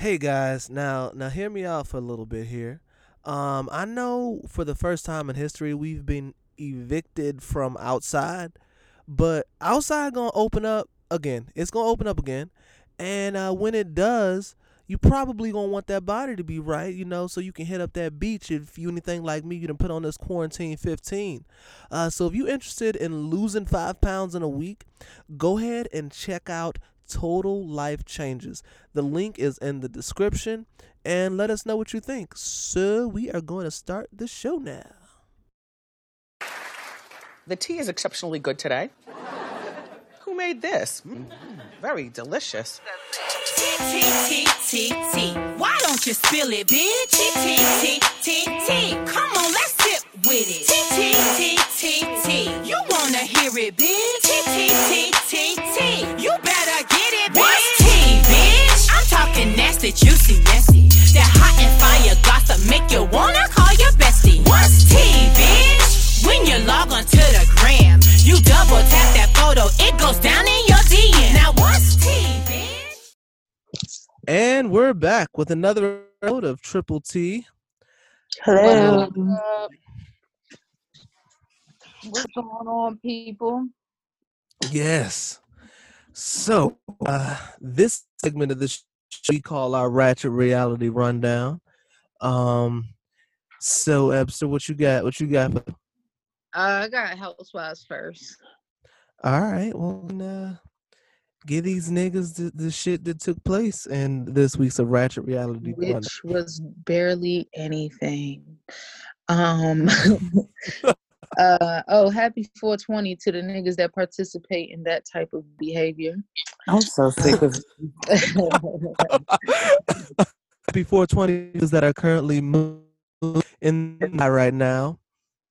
Hey guys, now now hear me out for a little bit here. Um, I know for the first time in history we've been evicted from outside, but outside gonna open up again. It's gonna open up again, and uh, when it does, you probably gonna want that body to be right, you know, so you can hit up that beach. If you anything like me, you done put on this quarantine 15. Uh, so if you're interested in losing five pounds in a week, go ahead and check out Total Life Changes. The link is in the description, and let us know what you think. So we are going to start the show now. The tea is exceptionally good today. Who made this? Mm, very delicious. T T T T T. Why don't you spill it, bitch? T T T T T. Come on, let's sip with it. T T T T T. You wanna hear it, bitch? T T T T T. You better get it, bitch. What's tea, bitch? I'm talking nasty, juicy, messy. That hot and fire gossip make you wanna call your bestie. What's tea, bitch? When you log on to the gram, you double tap that photo, it goes down in your DM. Now what's tea, bitch? And we're back with another episode of Triple T. Hello. What's going on, people? Yes. So, uh, this segment of the show we call our Ratchet Reality Rundown. Um, so, Ebster, what you got? What you got? Uh, I got Housewives first. All right. Well, then, uh, give these niggas the, the shit that took place in this week's of Ratchet Reality Rundown. which was barely anything. Um uh oh, happy 420 to the niggas that participate in that type of behavior. I'm so sick of Happy 420s that are currently moving in right now.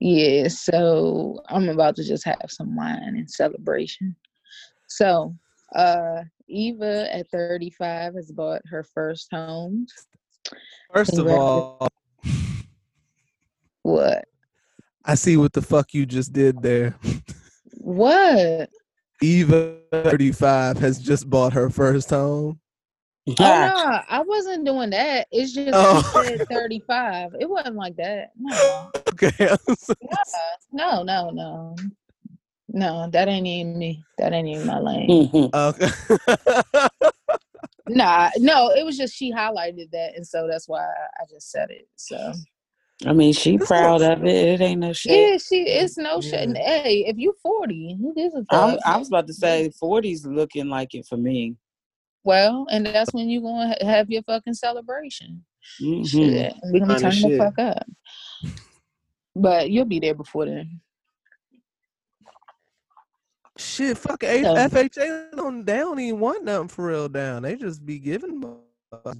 yeah, so I'm about to just have some wine in celebration. So, uh Eva at 35 has bought her first home. First of all, What? I see what the fuck you just did there. What? Eva, 35, has just bought her first home. Oh no, I wasn't doing that. It's just Oh. said 35. It wasn't like that. No. Okay. No, no, no. No, that ain't even me. That ain't even my lane. Mm-hmm. okay. Nah, no, it was just she highlighted that, and so that's why I just said it. So I mean, she This proud looks- of it. It ain't no shit. yeah, she it's no shit. Yeah. Hey, if you 40, who gives a I'm, fuck? I was about to say 40's looking like it for me. well, and that's when you gonna have your fucking celebration. Mhm. Shit, we gonna Kinda turn the fuck up. But you'll be there before then. Shit, fuck A- So- FHA. Don't, they don't even want nothing for real down. They just be giving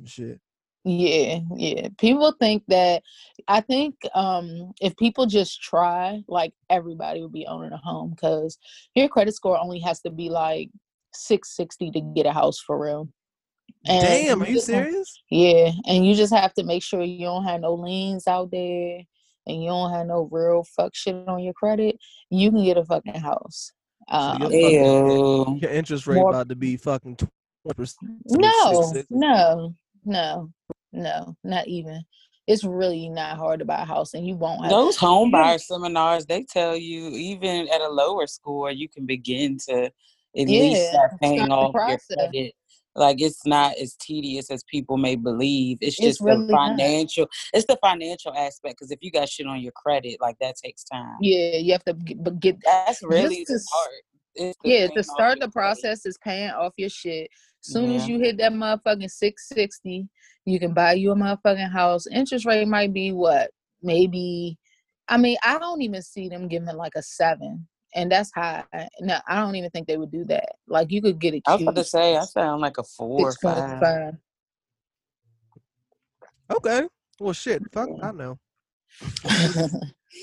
shit. Yeah, yeah. People think that I think um if people just try, like everybody would be owning a home because your credit score only has to be like 660 to get a house for real. And Damn, are you serious? Yeah, and you just have to make sure you don't have no liens out there and you don't have no real fuck shit on your credit. You can get a fucking house. So Um, your fucking- Your interest rate More- about to be fucking 20%. No, 660. no, no, no, not even. It's really not hard to buy a house, and you won't have. Those home buyer seminars, they tell you even at a lower score, you can begin to at least start paying off your credit. Like it's not as tedious as people may believe. It's It's just really the not. financial. It's the financial aspect because if you got shit on your credit, like that takes time. Yeah, you have to get, but get That's really to. It's yeah to start the credit. process is paying off your shit. Soon as mm-hmm. you hit that motherfucking six sixty, you can buy you a motherfucking house. Interest rate might be what maybe. I mean, I don't even see them giving like a seven, and that's high. No, I don't even think they would do that. Like you could get a I was about to say, I sound like a four or six point five. five. Okay. Well, shit. Fuck, I know.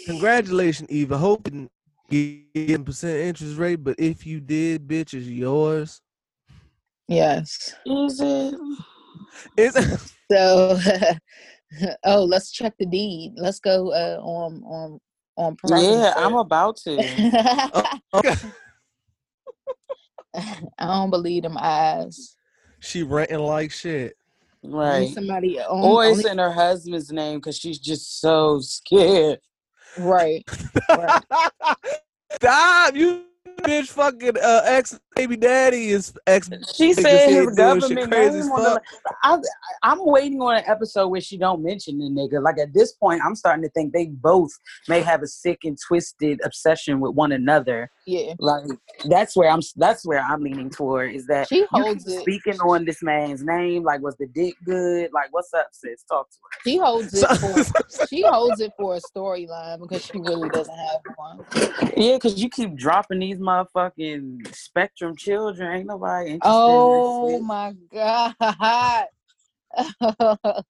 Congratulations, Eva. Hope you didn't get percent interest rate, but if you did, bitch, it's yours. Yes. Is it? So, oh, let's check the deed. Let's go uh, on on on. Yeah, I'm about to. search. okay. I don't believe them eyes. She renting like shit. Need Right. Somebody on, Or it's only- in her husband's name because she's just so scared. right. Right. Stop, you bitch fucking uh, ex baby daddy is ex She said his government crazy name the. I, I'm waiting on an episode where she don't mention the nigga. Like at this point, I'm starting to think they both may have a sick and twisted obsession with one another. Yeah. Like that's where I'm. That's where I'm leaning toward. Is that She holds it. speaking on this man's name? Like, was the dick good? Like, what's up, sis? Talk to her. She holds it for she holds it for a storyline because she really doesn't have one. Yeah, because you keep dropping these motherfucking spectrum children. Ain't nobody interested. Oh in my god. oh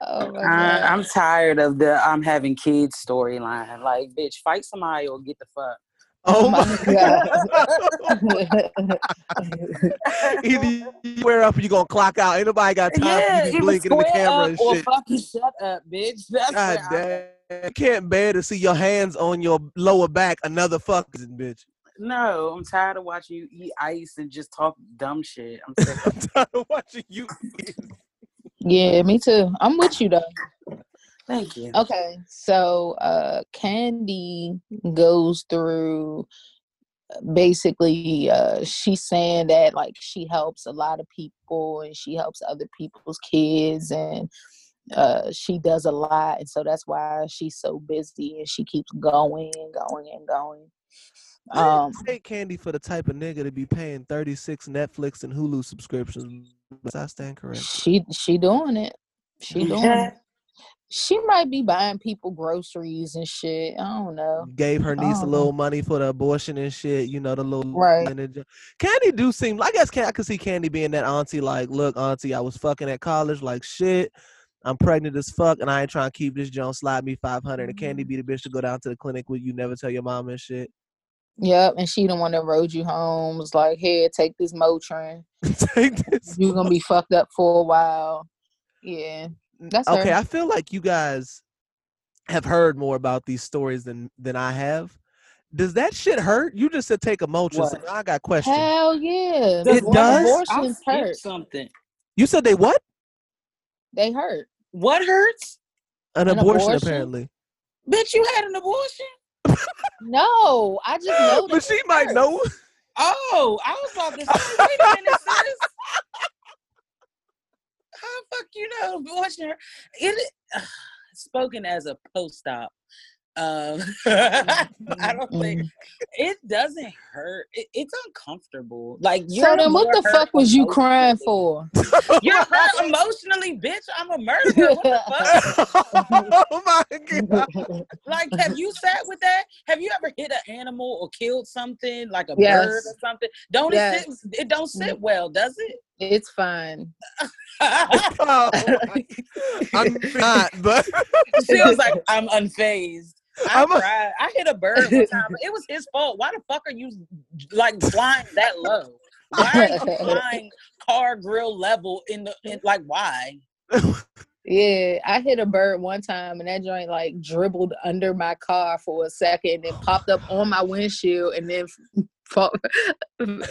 my I, god. I'm tired of the I'm having kids storyline. Like, bitch, fight somebody or get the fuck. Oh my my god. Either you wear up or you gonna clock out. Ain't nobody got time yeah, for you to be either blinking in the camera up and or shit. fucking shut up, bitch. That's God where I'm- damn. You can't bear to see your hands on your lower back, another fucking bitch. No, I'm tired of watching you eat ice and just talk dumb shit. I'm. I'm tired of watching you. yeah, me too. I'm with you though. Thank you. Okay, so uh Kandi goes through uh, basically uh she's saying that like she helps a lot of people and she helps other people's kids and uh she does a lot and so that's why she's so busy and she keeps going and going and going. Um, take Kandi for the type of nigga to be paying 36 Netflix and Hulu subscriptions. Does I stand correct? she she doing it. She doing it. She might be buying people groceries and shit. I don't know. Gave her niece a little money for the abortion and shit. You know the little Right. jo- Kandi do seem. I guess I could see Kandi being that auntie. Like, look, auntie, I was fucking at college. Like shit. I'm pregnant as fuck, and I ain't trying to keep this Jones slide me 500. And Kandi Mm-hmm. be the bitch to go down to the clinic with you, never tell your mom and shit. Yep, and she the one that rode you home. Was like, here, take this Motrin. Take this. You're gonna be fucked up for a while. Yeah, Mm, that's okay, her. I feel like you guys have heard more about these stories than than I have. Does that shit hurt? You just said take a Motrin. So I got questions. Hell yeah. It Abor- does? I Abortions hurt. something. You said they what? They hurt. What hurts? An, An abortion, abortion? apparently. Bitch, you had an abortion? No, I just know. but she it might hurts. know. Oh, I was about to say, wait a minute, sis. How the fuck you know abortion? hurt? It spoken as a post-op. Um, I don't think Mm. it doesn't hurt. It, it's uncomfortable. Like So you're then, what the fuck was you crying for? You're hurt emotionally, bitch. I'm a murderer. What the fuck? oh my god. Like, have you sat with that? Have you ever hit an animal or killed something like a bird or something? Don't Yes. it sit? It don't sit well, does it? It's fine. Oh I'm not, but she was like, "I'm unfazed." I I'm a- cried. I hit a bird one time. It was his fault. Why the fuck are you like flying that low? Why are you flying car grill level in the in, like? Why? Yeah, I hit a bird one time and that joint like dribbled under my car for a second and then popped up on my windshield and then fall,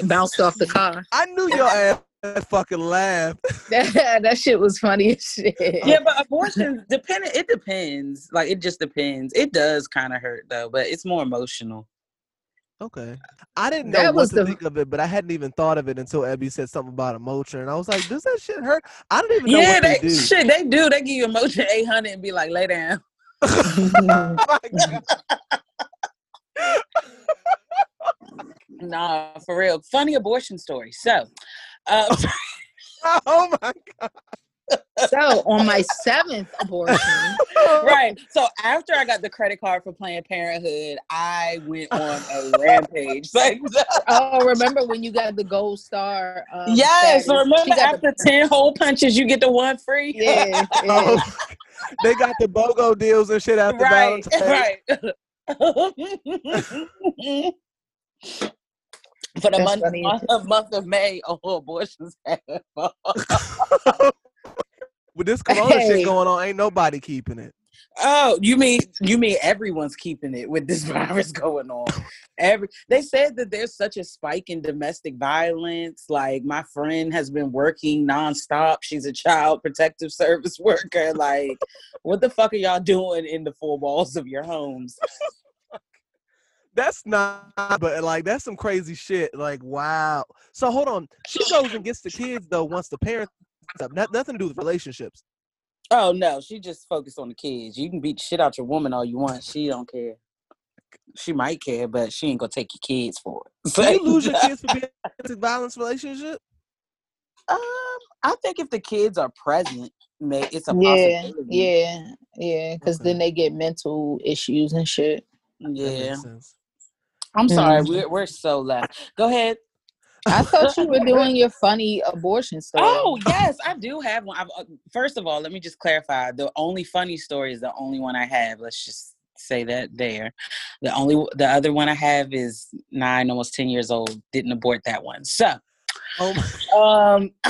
bounced off the car. I knew your ass would fucking laugh. That, that shit was funny as shit. Yeah, but abortion depending. It depends. Like it just depends. It does kind of hurt though, but it's more emotional. Okay. I didn't know That what was to the- think of it, but I hadn't even thought of it until Ebby said something about a Motrin. And I was like, does that shit hurt? I don't even know Yeah, what they, they do. shit they do. They give you emotion eight hundred and be like, lay down. Oh my God. Nah, for real. Funny abortion story. So, uh, oh my god. so on my seventh abortion, right. So after I got the credit card for Planned Parenthood, I went on a rampage. Like, oh, remember when you got the gold star? Um, yes. status? Remember She got after ten hole punches, you get the one free. yeah, yeah. Oh, they got the BOGO deals and shit after right. Valentine's. Right. For the That's month, funny. month, month of May, oh, abortions. With this corona Hey. shit going on, ain't nobody keeping it. Oh, you mean you mean everyone's keeping it with this virus going on? Every they said that there's such a spike in domestic violence. Like my friend has been working nonstop. She's a child protective service worker. Like, what the fuck are y'all doing in the four walls of your homes? That's not, but like that's some crazy shit. Like, wow. So hold on. She goes and gets the kids though once the parents up. Not, nothing to do with relationships. Oh no, she just focused on the kids. You can beat the shit out your woman all you want. She don't care. She might care, but she ain't gonna take your kids for it. So you lose your kids for being in a domestic violence relationship? Um, I think if the kids are present, may it's a Yeah, possibility. yeah, yeah. Because Okay. then they get mental issues and shit. That yeah. I'm sorry, Mhm. we're we're so left. Go ahead. I thought you were doing your funny abortion story. Oh yes, I do have one. I've, uh, first of all, let me just clarify: the only funny story is the only one I have. Let's just say that there. The only the other one I have is nine, almost ten years old. Didn't abort that one. So Oh um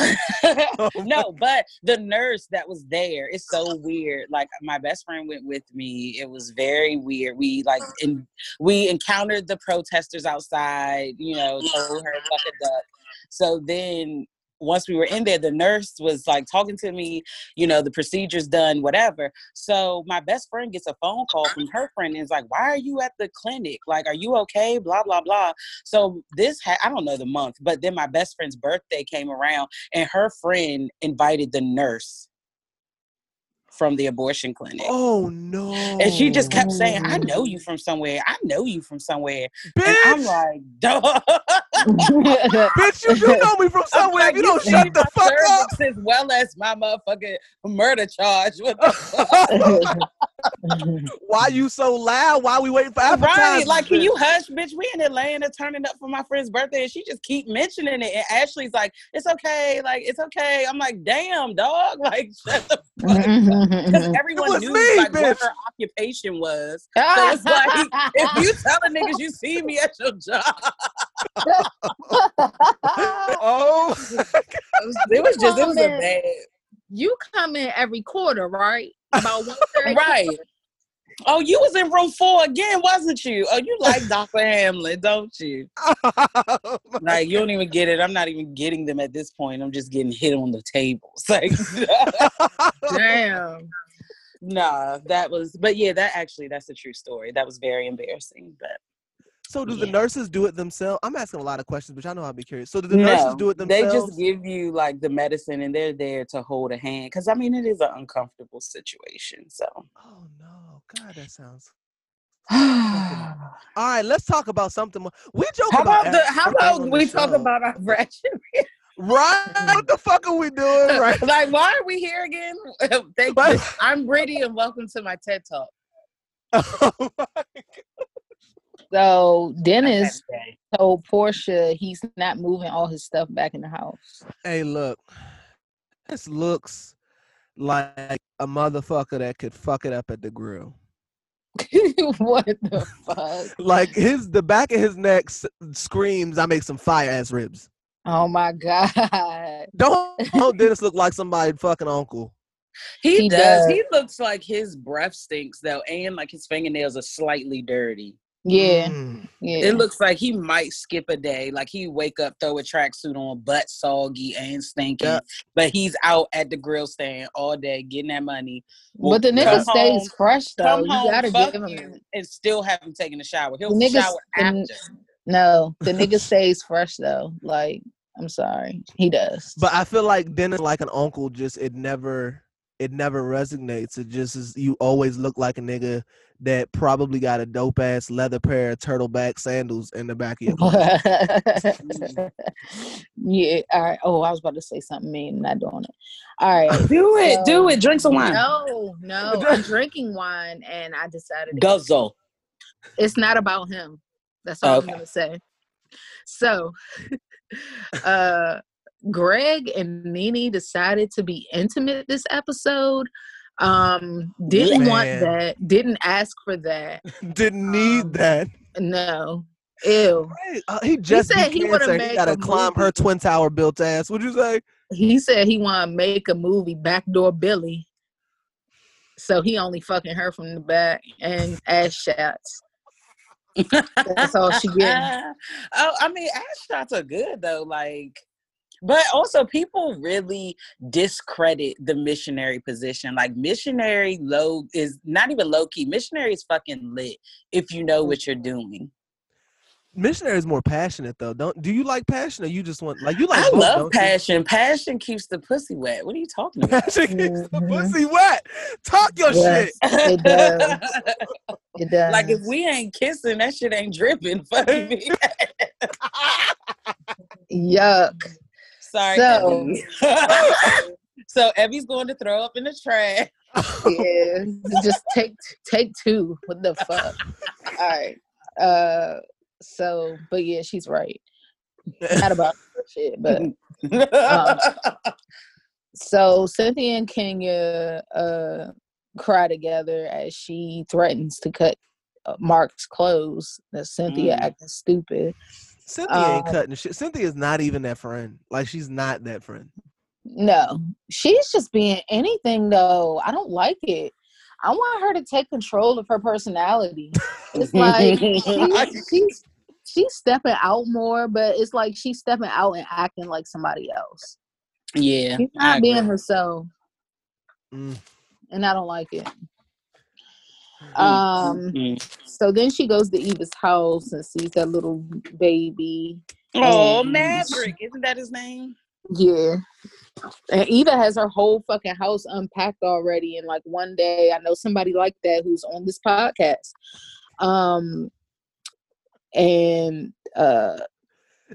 oh no but the nurse that was there is so weird like my best friend went with me it was very weird we like in, we encountered the protesters outside you know told her fuck a duck so then once we were in there the nurse was like talking to me you know the procedure's done whatever. So my best friend gets a phone call from her friend and is like why are you at the clinic? Like are you okay? Blah blah blah. So this ha- I don't know the month, but then my best friend's birthday came around, and her friend invited the nurse from the abortion clinic. oh no. And she just kept saying, "I know you from somewhere. I know you from somewhere." bitch, And I'm like, "Duh." bitch, you do know me from somewhere. like, if you don't shut the fuck up. as well as my motherfucking murder charge. What the fuck? Why you so loud? Why we waiting for Right, advertising? like, can you hush, bitch? We in Atlanta turning up for my friend's birthday, and she just keep mentioning it. And Ashley's like, "It's okay, like it's okay." I'm like, "Damn, dog!" Like, shut the because everyone knew me, like bitch. what her occupation was. So it's like if you telling niggas you see me at your job, oh, it was just it was a bad you come in every quarter, right? About one thirty. right. Oh, you was in room four again, wasn't you? Oh, you like Dr. Hamlin, don't you? Oh, like you don't even get it. I'm not even getting them at this point. I'm just getting hit on the tables. Like Damn. nah, that was but yeah, that actually that's a true story. That was very embarrassing. But so do the nurses do it themselves? I'm asking a lot of questions, but I know I'll be curious. So do the nurses do it themselves? They just give you like the medicine and they're there to hold a hand. Cause I mean it is an uncomfortable situation. So oh no, God, that sounds. All right, let's talk about something more. We joke about about the how about we talk show. about our ratchet? right? what the fuck are we doing? Right? like why are we here again? Thank you. I'm Brittany and welcome to my TED Talk. Oh my- So Dennis Okay. told Porsha he's not moving all his stuff back in the house. hey, look, this looks like a motherfucker that could fuck it up at the grill. what the fuck? Like his, the back of his neck screams, "I make some fire ass ribs." Oh my god. Don't, don't Dennis look like somebody fucking uncle? He, He does. does. He looks like his breath stinks though, and like his fingernails are slightly dirty. Yeah, Mm. yeah. It looks like he might skip a day. Like he wake up, throw a tracksuit on, butt soggy and stinking. Yeah. But he's out at the grill stand all day getting that money. but the nigga stays home- fresh though. Come You home, gotta fuck give him you, and still haven't taken a shower. He'll The niggas- shower the- after. No, the nigga stays fresh though. Like, I'm sorry. He does. But I feel like Dennis, like an uncle, just it never, it never resonates. It just is. You always look like a nigga that probably got a dope ass leather pair of turtleback sandals in the back of your closet. yeah, all right. Oh, I was about to say something mean, not doing it. All right. Do it, do it. Drink some wine. No, no. I'm drinking wine and I decided to Guzzle. it's not about him. That's all Okay. I'm gonna say. So uh Greg and NeNe decided to be intimate this episode. Um didn't want that, didn't ask for that. Didn't need Um, that. No. Ew. Hey, uh, he just said he wanna make got to a climb her twin tower built ass. Would you say? He said he wanna make a movie, Backdoor Billy. So he only fucking her from the back and ass shots. That's all she getting. oh, I mean, ass shots are good though. Like, but also people really discredit the missionary position. Like, missionary low is not even low key. Missionary is fucking lit if you know what you're doing. Missionary is more passionate though. Don't do you like passion or you just want like you like? I both, love don't you? passion. Passion keeps the pussy wet. What are you talking about? Passion keeps the Mhm. pussy wet. Talk your Yes, shit. it does. It does. like if we ain't kissing, that shit ain't dripping. Fuck me. Yuck. Sorry. So- so Evie's going to throw up in the trash. Yeah. Just take take two. What the fuck? All right. Uh so but yeah, she's right. Not about shit, but Um, so Cynthia and Kenya uh cry together as she threatens to cut Marc's clothes. That Cynthia Mm. acting stupid. Cynthia ain't Um, cutting shit. Cynthia's not even that friend. Like she's not that friend. No, she's just being anything though. I don't like it. I want her to take control of her personality. It's like she's, she's she's stepping out more, but it's like she's stepping out and acting like somebody else. yeah, She's I not being agree. herself, Mm. and I don't like it. Mm, Um. mm, mm. So then she goes to Eva's house and sees that little baby. Oh, Maverick, isn't that his name? Yeah. And Eva has her whole fucking house unpacked already. And like one day, I know somebody like that who's on this podcast. Um, and uh,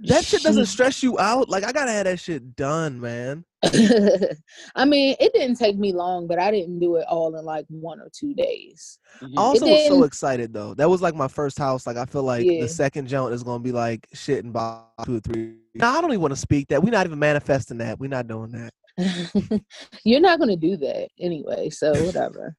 That shit doesn't stress you out. Like I gotta have that shit done, man. I mean, it didn't take me long, but I didn't do it all in like one or two days. Mhm. I also was so excited though. That was like my first house. Like I feel like Yeah. the second joint is gonna be like shit in about two or three. Nah, I don't even want to speak that. We're not even manifesting that. We're not doing that. You're not gonna do that anyway, so whatever.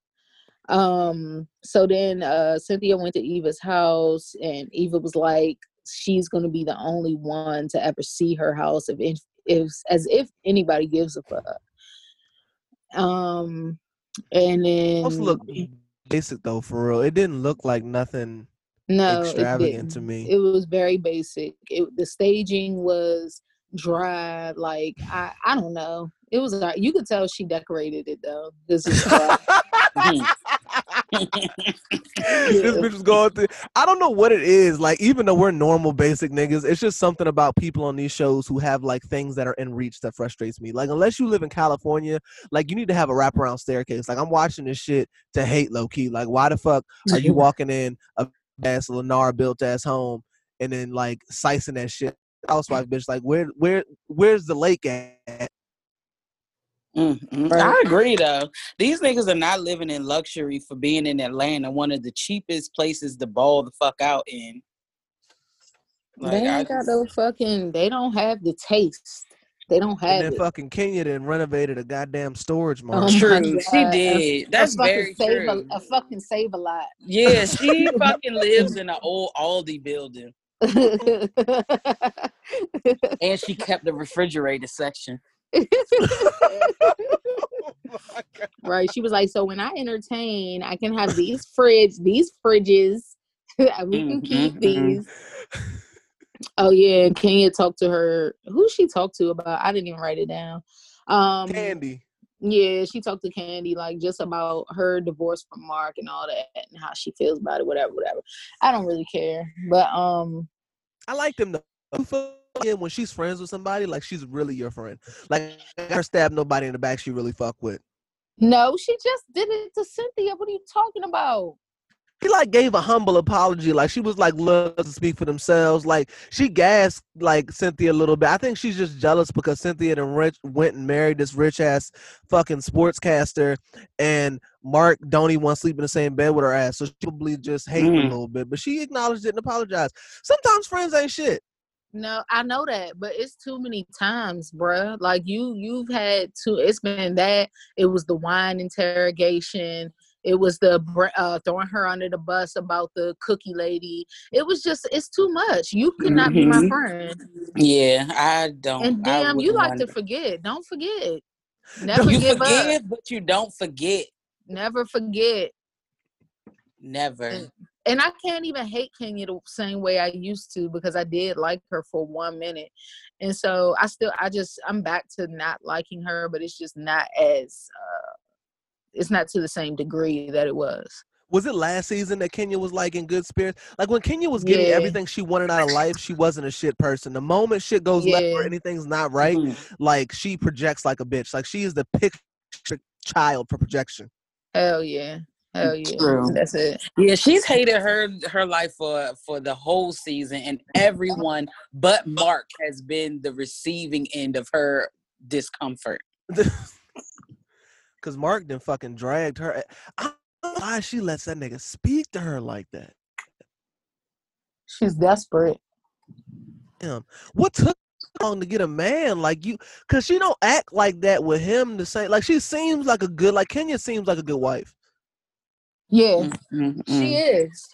um, so then uh Cynthia went to Eva's house and Eva was like, she's gonna be the only one to ever see her house if if, if as if anybody gives a fuck. Um and then Also look basic though, for real. It didn't look like nothing. no, extravagant to me. It was very basic. It, the staging was dry. Like I, I don't know. It was. alright. You could tell she decorated it though. This is dry. this bitch was going through. I don't know what it is. Like, even though we're normal, basic niggas, it's just something about people on these shows who have like things that are in reach that frustrates me. Like, unless you live in California, like you need to have a wraparound staircase. Like, I'm watching this shit to hate low key. Like, why the fuck are you walking in a ass Lennar built ass home and then like sicing that shit? Housewife bitch, like where where where's the lake at? Mm, mm. Right. I agree though. These niggas are not living in luxury for being in Atlanta, one of the cheapest places to ball the fuck out in. they ain't got no fucking. They don't have the taste. They don't And have then it. fucking Kenya then renovated a goddamn storage Oh True, she did. a That's fucking very save true. A, a fucking save a lot. Yeah, she fucking lives in an old Aldi building, and she kept the refrigerator section. right. She was like, so when I entertain, I can have these fridge, these fridges. we can Mm, keep mm, mm. these. Oh yeah, and Kenya talked to her. Who she talked to about? I didn't even write it down. Um, Kandi. yeah, she talked to Kandi like just about her divorce from Marc and all that, and how she feels about it. Whatever, whatever. I don't really care, but um, I like them though. You feel me? when she's friends with somebody, like she's really your friend. Like her stab nobody in the back she really fuck with. no, she just did it to Cynthia. What are you talking about? She like gave a humble apology. Like she was like love to speak for themselves. Like she gassed like Cynthia a little bit. I think she's just jealous because Cynthia and rich went and married this rich ass fucking sportscaster and Marc don't even want to sleep in the same bed with her ass. So she probably just hating a Mm. little bit. But she acknowledged it and apologized. Sometimes friends ain't shit. No, I know that, but it's too many times, bruh. Like you, you've had two. It's been that. It was the wine interrogation. It was the uh, throwing her under the bus about the cookie lady. It was just, it's too much. You could not be my Mhm. friend. Yeah, I don't. And damn, you like to to- forget. Don't forget. Never You give forgive, up. but you don't forget. Never forget. Never. And I can't even hate Kenya the same way I used to because I did like her for one minute. And so I still I just I'm back to not liking her, but it's just not as uh it's not to the same degree that it was. Was it last season that Kenya was like in good spirits? Like when Kenya was getting Yeah. everything she wanted out of life, she wasn't a shit person. The moment shit goes left or anything's not right, Mhm. like she projects like a bitch. Like she is the picture child for projection. Hell yeah. Hell yeah. True. That's it. Yeah, she's hated her her life for for the whole season, and everyone but Marc has been the receiving end of her discomfort. Cause Marc then fucking dragged her. Eh, I don't know why she lets that nigga speak to her like that. She's desperate. Him. What took long to get a man like you? Cause she don't act like that with him the same. Like she seems like a good. Like Kenya seems like a good wife. Yeah, Mm-mm-mm. she mm-hmm. is.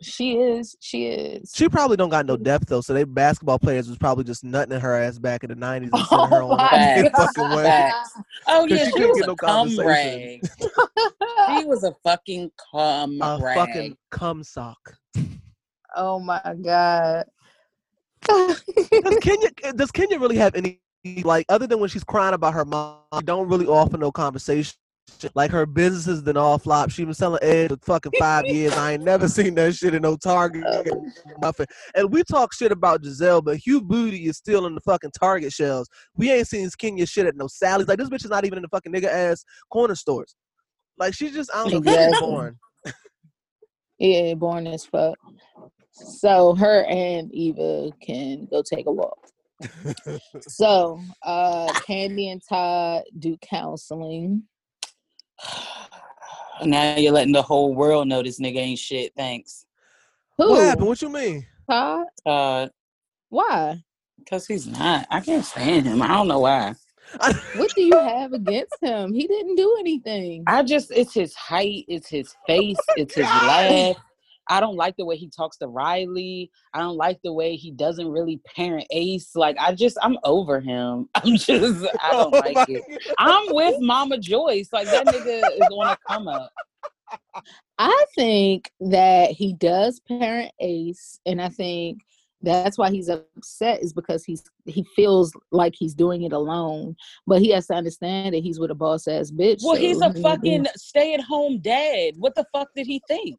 She is. She is. She probably don't got no depth though. So they basketball players was probably just nutting her ass back in the nineties and sending her Oh on my her fucking way. Facts. Oh 'Cause yeah, she she, was a no cum rag. She was a fucking cum A rag. fucking cum sock. oh my god. Does Kenya does Kenya really have any like other than when she's crying about her mom? Don't really offer no conversation. Like her business has been all flop. She been selling eggs for fucking five years. I ain't never seen that shit in no Target. Nothing. And we talk shit about Gizelle, but Hue Beauty is still in the fucking Target shelves. We ain't seen Kenya shit at no Sally's. Like this bitch is not even in the fucking nigga ass corner stores. Like she just I don't know. She's Exactly. born. Yeah, born as fuck. So her and Eva can go take a walk. So uh Kandi and Todd do counseling. Now you're letting the whole world know this nigga ain't shit. Thanks. Who? What happened? What you mean? Todd? Uh, Why? cause he's not. I can't stand him. I don't know why. What do you have against him? He didn't do anything. I just it's his height, it's his face, it's his laugh. I don't like the way he talks to Riley. I don't like the way he doesn't really parent Ace. Like I just I'm over him. I'm just I don't Oh like it. God. I'm with Mama Joyce. Like that nigga is on a come up. I think that he does parent Ace, and I think that's why he's upset is because he's he feels like he's doing it alone. But he has to understand that he's with a boss ass bitch. Well, he's a fucking stay at home dad. What the fuck did he think?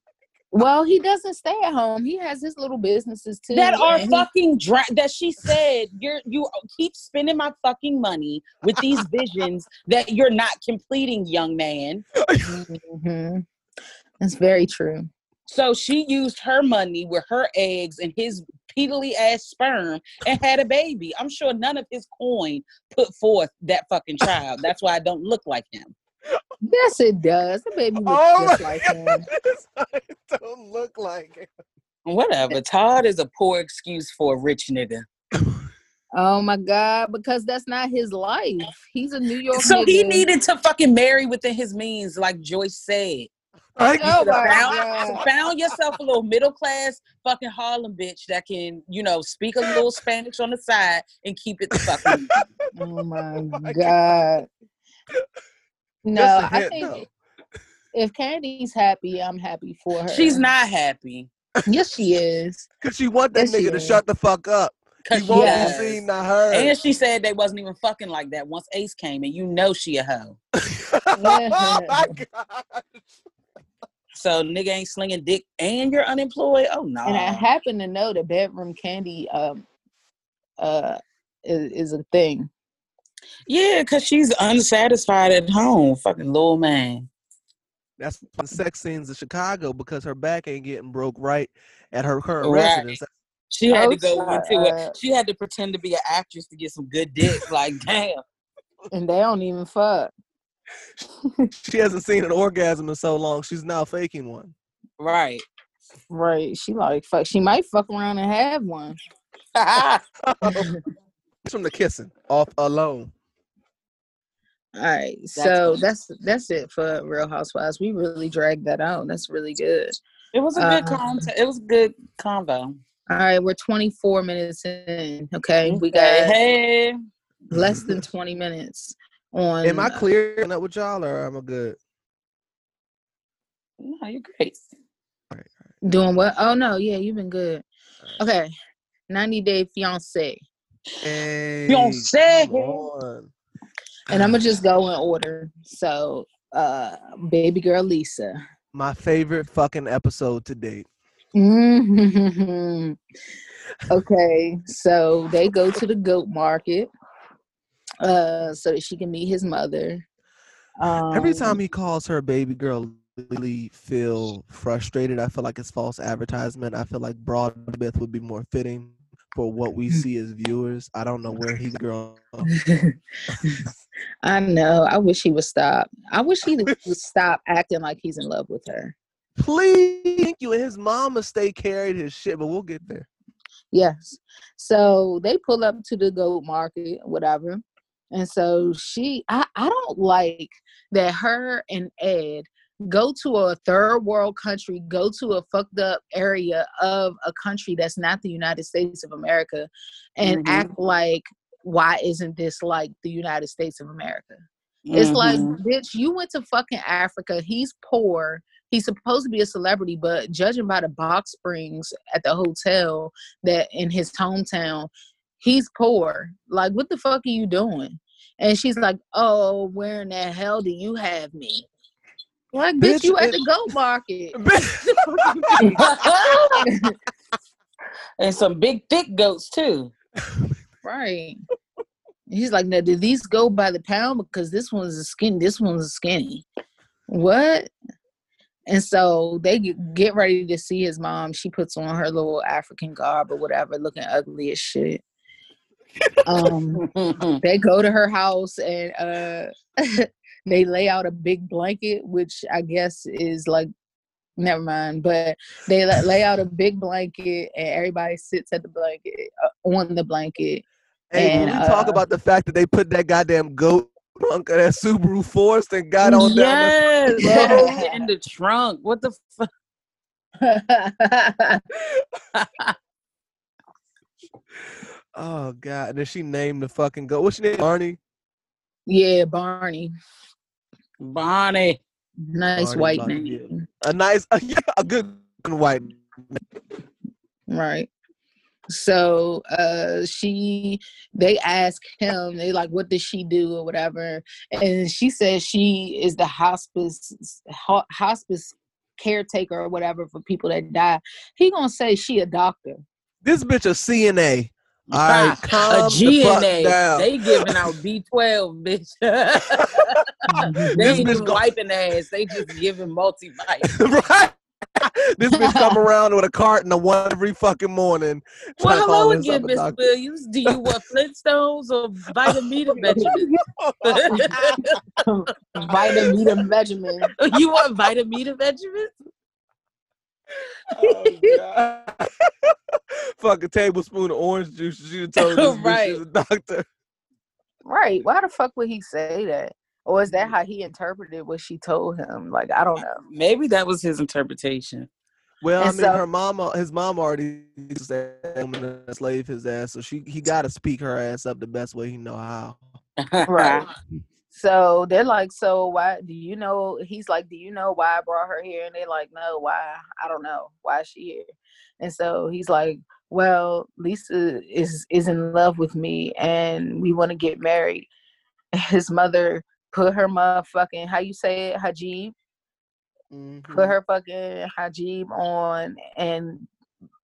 Well, he doesn't stay at home. He has his little businesses too. that are fucking dra- that she said you're you keep spending my fucking money with these visions that you're not completing young man Mhm. That's very true. so she used her money with her eggs and his peedly ass sperm and had a baby i'm sure none of his coin put forth that fucking child that's why i don't look like him Yes, it does. The baby looks Oh just like God. him. it don't look like it. whatever todd is a poor excuse for a rich nigga Oh my God, because that's not his life. He's a New York. so he needed to fucking marry within his means like joyce said Like, Oh my found, God. found yourself a little middle class fucking Harlem bitch that can, you know, speak a little Spanish on the side and keep it the fucking. Oh my my God. No, Just a I hint, think though. if Kandi's happy, I'm happy for her. She's not happy. Yes, she is. Cause she want that Yes, nigga to is. shut the fuck up. He Cause she won't Yes. be seen, not heard. And she said they wasn't even fucking like that once Ace came and you know she a hoe. oh my god. So nigga ain't slinging dick and you're unemployed. Oh no. And I happen to know that Bedroom Kandi um uh is, is a thing. Yeah, cause she's unsatisfied at home. Fucking little man. That's the sex scenes in Chicago because her back ain't getting broke right at her current Right. residence. She had Oh, to go shut into it. She had to pretend to be an actress to get some good dick. like, damn. And they don't even fuck. She hasn't seen an orgasm in so long. She's now faking one. Right. Right. She like fuck she might fuck around and have one. It's from the kissing off alone. All right. So that's that's it for Real Housewives. We really dragged that out. That's really good. It was a good Uh, content. It was a good convo. All right, we're 24 minutes in. Okay, we got hey. less than 20 minutes on. Am I clearing up with y'all or am I good? No, you're great. Doing what? Oh no, yeah, you've been good. Okay. 90 Day Fiance. Hey, Fiancé. come on. And I'm gonna just go in order. So uh baby girl Lisa. My favorite fucking episode to date. Mhm. okay, so they go to the goat market uh so that she can meet his mother. Um, Every time he calls her baby girl, really feel frustrated. I feel like it's false advertisement. I feel like Broadbeth would be more fitting for what we see as viewers. I don't know where he's growing. I know. I wish he would stop. I wish he would stop acting like he's in love with her. Please, thank you. And his mama stay carried his shit, but we'll get there. Yes. So they pull up to the goat market, whatever. And so she, I, I don't like that her and Ed go to a third world country, go to a fucked up area of a country that's not the United States of America and Mhm. act like, why isn't this like the United States of America? It's like, Mhm. bitch, you went to fucking Africa. He's poor. He's supposed to be a celebrity, but judging by the box springs at the hotel that in his hometown, he's poor. Like, what the fuck are you doing? And she's like, Oh, where in the hell do you have me? Like, bitch, Bitch, you at it- the goat market. and some big thick goats too. right. He's like, now, do these go by the pound? Because this one's a skin, this one's a skinny. What? And so they get- get ready to see his mom. She puts on her little African garb or whatever, looking ugly as shit. Um, they go to her house and uh, they lay out a big blanket, which I guess is like, never mind. But they lay out a big blanket and everybody sits at the blanket uh, on the blanket. Hey, And, when we talk uh, about the fact that they put that goddamn goat trunk of that Subaru Forest and got on down the yes, road. put it in the trunk. What the fuck? Oh god! And then she named the fucking goat. What's she name? Barney. yeah, Barney. Bonnie. Nice Barney white Barney, name. A nice, yeah, a good white. Right. So uh she they ask him, they like, what does she do or whatever? And she says she is the hospice ho- hospice caretaker or whatever for people that die. He gonna say she a doctor. This bitch a CNA. All right, a calm the fuck GNA. down. They giving out B12, bitch. they This ain't bitch even go- wiping ass. They just giving multivite. right. this bitch come around with a cart carton of one every fucking morning. trying Well, to call hello herself again, a Miss doctor. Williams. Do you want Flintstones or vitamin Benjamin? Vitamin regimen. you want vitamin Benjamin? Oh, Fuck a tablespoon of orange juice. She told this bitch she's a doctor. Right. Why the fuck would he say that? Or is that mm. how he interpreted what she told him? Like, I don't know. Maybe that was his interpretation. Well, I And mean, so- her mama, his mom already said I'm gonna slave his ass, so she he got to speak her ass up the best way he know how. Right. Mm. So they're like, so why do you know? He's like, do you know why I brought her here? And they're like, no, why? I don't know. Why is she here? And so he's like, well, Lisa is is in love with me, and we want to get married. His mother put her motherfucking how you say it, hajib, Mm-hmm. put her fucking hajib on, and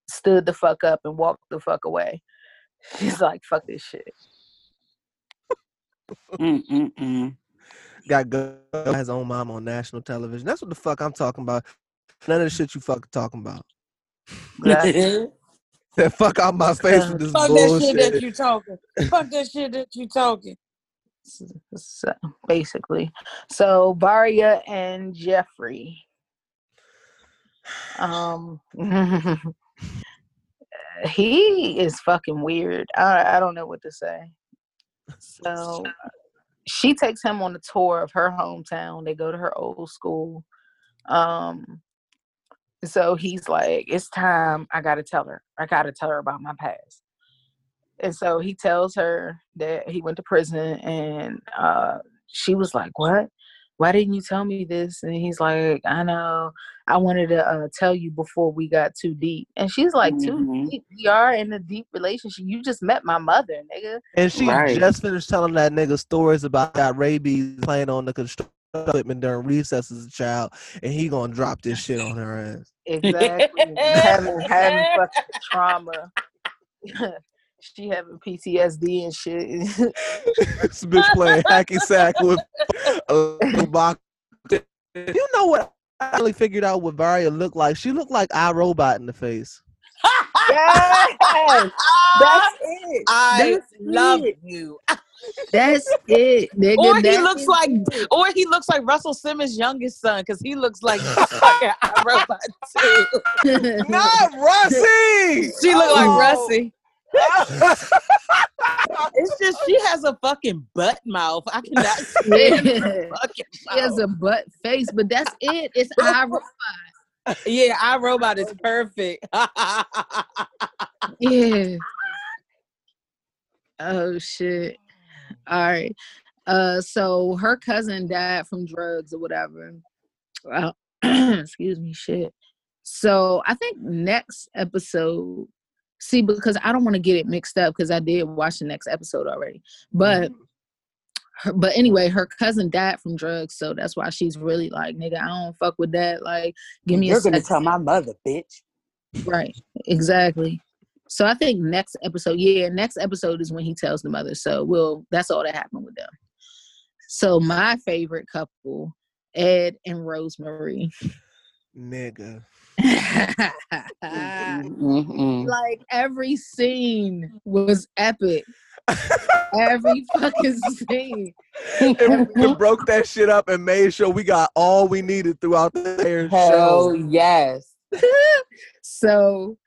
stood the fuck up and walked the fuck away. She's like, fuck this shit. Mm-mm-mm. Got go his own mom on national television. That's what the fuck I'm talking about. None of the shit you fucking talking about. Exactly. That fuck out my face with this Fuck that shit that you talking. Fuck that shit that you talking. so, basically. So Varya and Geoffrey. Um he is fucking weird. I I don't know what to say. So she takes him on a tour of her hometown. They go to her old school. Um so he's like, It's time. I gotta tell her. I gotta tell her about my past. And so he tells her that he went to prison and uh she was like, What? Why didn't you tell me this? And he's like, I know. I wanted to uh, tell you before we got too deep. And she's like, too Mhm. deep? We are in a deep relationship. You just met my mother, nigga. And she Right. just finished telling that nigga stories about that rabies playing on the construction equipment during recess as a child, and he gonna drop this shit on her ass. Exactly. having having fucking trauma. she having PTSD and shit. this bitch playing hacky sack with a box. You know what? I really figured out what Varya looked like. She looked like iRobot in the face. yes, that's it. I That's love it. you. That's it, nigga. Or he That looks is like, it. or he looks like Russell Simmons' youngest son because he looks like fucking iRobot too. Not Russie. She look like Oh. Russie. It's just she has a fucking butt mouth. I cannot stand her fucking She has a butt face, but that's it. It's iRobot. Yeah, iRobot is perfect. Yeah. Oh shit. All right. Uh so her cousin died from drugs or whatever. Uh, excuse me, shit. So I think next episode see because I don't want to get it mixed up because I did watch the next episode already. But mm-hmm. her, but anyway, her cousin died from drugs, so that's why she's really like, nigga, I don't fuck with that. Like, give me a You're gonna second. tell my mother, bitch. Right. Exactly. So I think next episode, yeah, next episode is when he tells the mother. So we'll that's all that happened with them. So my favorite couple, Ed and Rosemary. Nigga. Like every scene was epic. Every fucking scene. and we broke that shit up and made sure we got all we needed throughout the entire Hell show. yes. so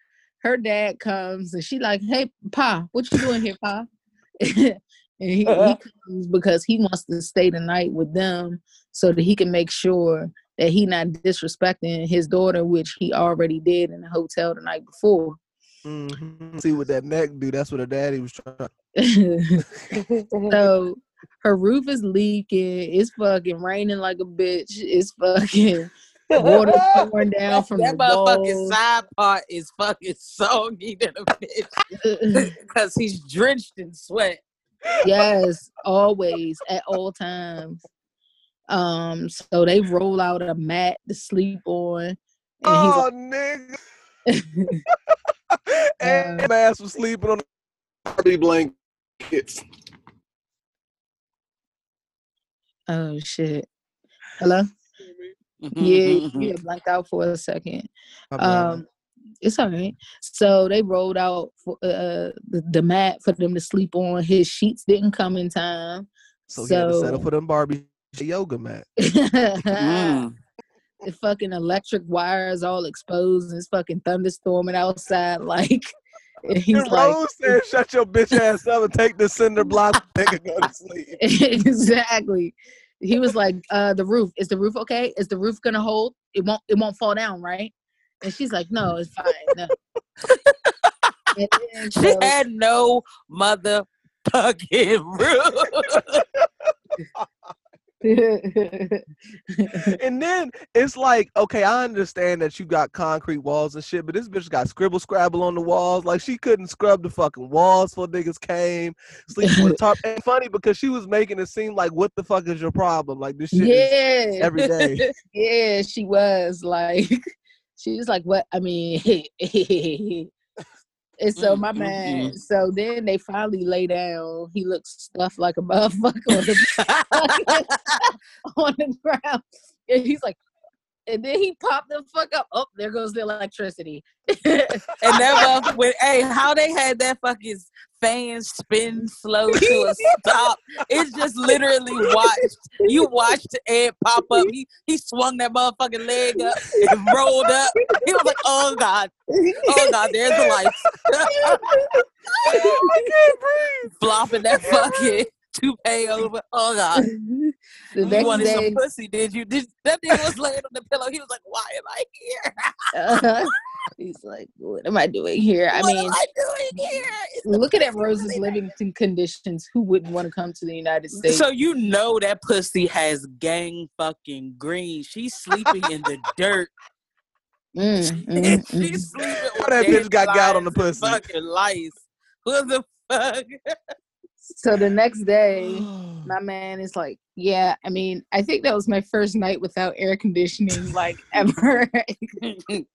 her dad comes and she like, "Hey, pa, what you doing here, pa?" and he, he comes because he wants to stay the night with them so that he can make sure that he not disrespecting his daughter, which he already did in the hotel the night before. Mhm. See what that neck do? That's what her daddy was trying. To. So her roof is leaking. It's fucking raining like a bitch. It's fucking water pouring down from that the motherfucking walls. side part is fucking soggy than a bitch because he's drenched in sweat. yes, always at all times. Um, so they roll out a mat to sleep on, and Oh, nigga. and Uh, my ass was sleeping on the Barbie blankets. oh shit. Hello. Mm-hmm. Yeah, you had blanked out for a second. Um, it's all right. So they rolled out for, uh, the, the mat for them to sleep on. His sheets didn't come in time. so he had to settle for them Barbie yoga mat. Mm. the fucking electric wires all exposed and it's fucking thunderstorming outside. Like, and he's and like, Rose said, "Shut your bitch ass up and take the cinder block, nigga, go to sleep." exactly. He was like, uh, the roof, is the roof okay? Is the roof gonna hold? It won't it won't fall down, right? And she's like, No, it's fine. No. And then, She so- had no motherfucking roof. And then it's like, okay, I understand that you got concrete walls and shit, but this bitch got scribble scrabble on the walls. Like she couldn't scrub the fucking walls for niggas came, sleep on the top. And funny because she was making it seem like, what the fuck is your problem? Like this shit is yeah. every day. yeah, she was like, she was like, what? I mean, and so my mm, man, so then they finally lay down. He looks stuffed like a motherfucker on the, on the ground. And he's like, and then he popped the fuck up. Oh, there goes the electricity. And that motherfucker, when, hey, how they had that fucking fan spin slow to a stop. It's just literally watched. You watched Ed pop up. He he swung that motherfucking leg up and rolled up. He was like, oh God. Oh God, there's the lights. I can't breathe. Flopping that fucking toupee over. Oh God. the You next wanted day, some pussy, did you? Did, that nigga was laying on the pillow. He was like, why am I here? uh, He's like, what am I doing here? I what mean, am I doing here? Looking at Rose's really living con- conditions, who wouldn't want to come to the United States? So you know that pussy has gang fucking green. She's sleeping in the dirt. Mm, mm, and mm. she's sleeping How on that bitch got gout on the pussy? Fucking lice. Who the fuck? So the next day, my man is like, yeah, I mean, I think that was my first night without air conditioning, like ever. that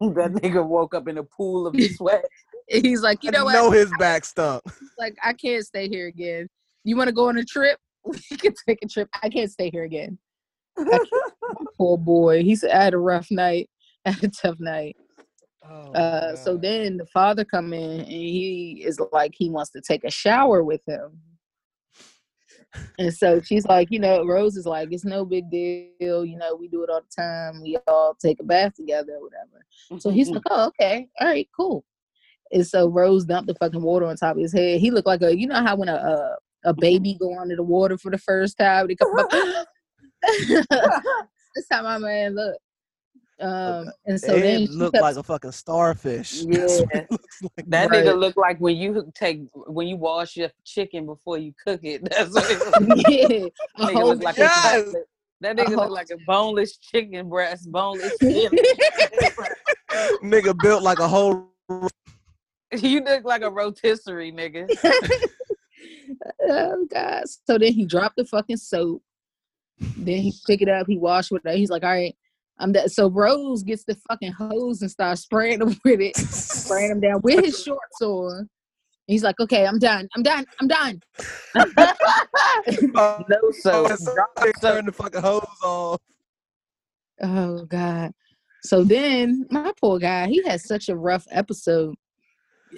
nigga woke up in a pool of sweat. He's like, you know I what? know his back stunk. Like, I can't stay here again. You want to go on a trip? We can take a trip. I can't stay here again. Poor boy. He said, I had a rough night. I had a tough night. Oh, Uh, so then the father come in and he is like he wants to take a shower with him. And so she's like, you know, Rose is like, it's no big deal. You know, we do it all the time. We all take a bath together or whatever. So he's like, oh, okay. All right, cool. And so Rose dumped the fucking water on top of his head. He looked like a, you know how when a a, a baby go under the water for the first time, they come up. That's how my man looked. Um, and so it then she looked kept like a fucking starfish. Yeah. That's what it looks like. That Right. nigga look like when you take when you wash your chicken before you cook it. That's what it look yeah, a nigga whole look like. Yes. A, that nigga whole- look like a boneless chicken breast, boneless skin. Nigga built like a whole. you look like a rotisserie, nigga. oh god. So then he dropped the fucking soap. Then he pick it up, he washed with it. He's like, all right, I'm that. So Rose gets the fucking hose and starts spraying him with it, spraying him down with his shorts on. He's like, okay, I'm done. I'm done. I'm done. Oh, No soap. it's Drop turn the fucking hose off. Oh God. So then my poor guy, he had such a rough episode.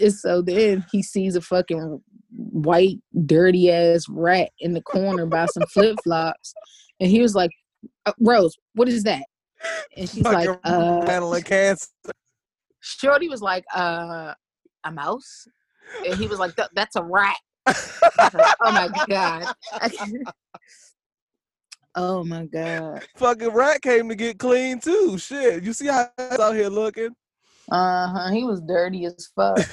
And so then he sees a fucking white, dirty ass rat in the corner by some flip flops. And he was like, uh, Rose, what is that? And she's like, Fucking uh, battling cancer. Shorty was like, uh, a mouse? And he was like, that's a rat. oh my God. oh my God. fucking rat came to get clean too. Shit, you see how he's out here looking? Uh huh. He was dirty as fuck.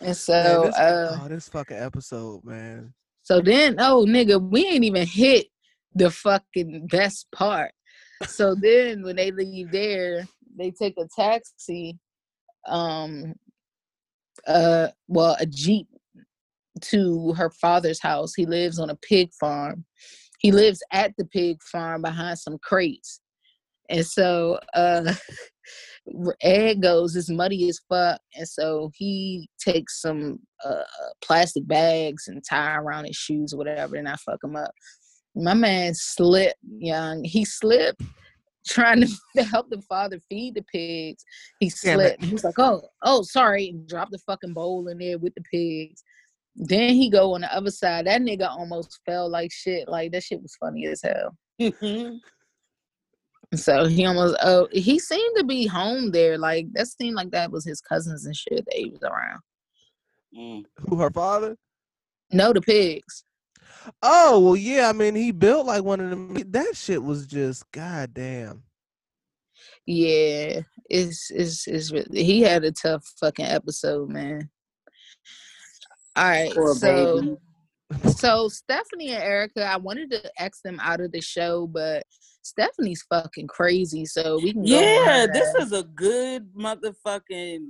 And Man, so, this, uh, oh, this fucking episode, man. so then, oh nigga, we ain't even hit the fucking best part. So then, when they leave there, they take a taxi, um, uh, well, a jeep to her father's house. He lives on a pig farm. He lives at the pig farm behind some crates. And so uh Ed goes, it's muddy as fuck. And so he takes some uh plastic bags and tie around his shoes or whatever, and I fuck him up. My man slipped, young. He slipped trying to help the father feed the pigs. He slipped. He was like, oh, oh, sorry, and dropped the fucking bowl in there with the pigs. Then he go on the other side. That nigga almost fell like shit. Like that shit was funny as hell. So he almost oh he seemed to be home there. Like that seemed like that was his cousins and shit that he was around. Mm. Who her father? No, the pigs. Oh well, yeah. I mean, he built like one of them. That shit was just goddamn. Yeah, it's it's it's really, he had a tough fucking episode, man. All right, Poor so baby. so Stephanie and Erica, I wanted to X them out of the show, but Stephanie's fucking crazy, so we can Yeah, her this is a good motherfucking.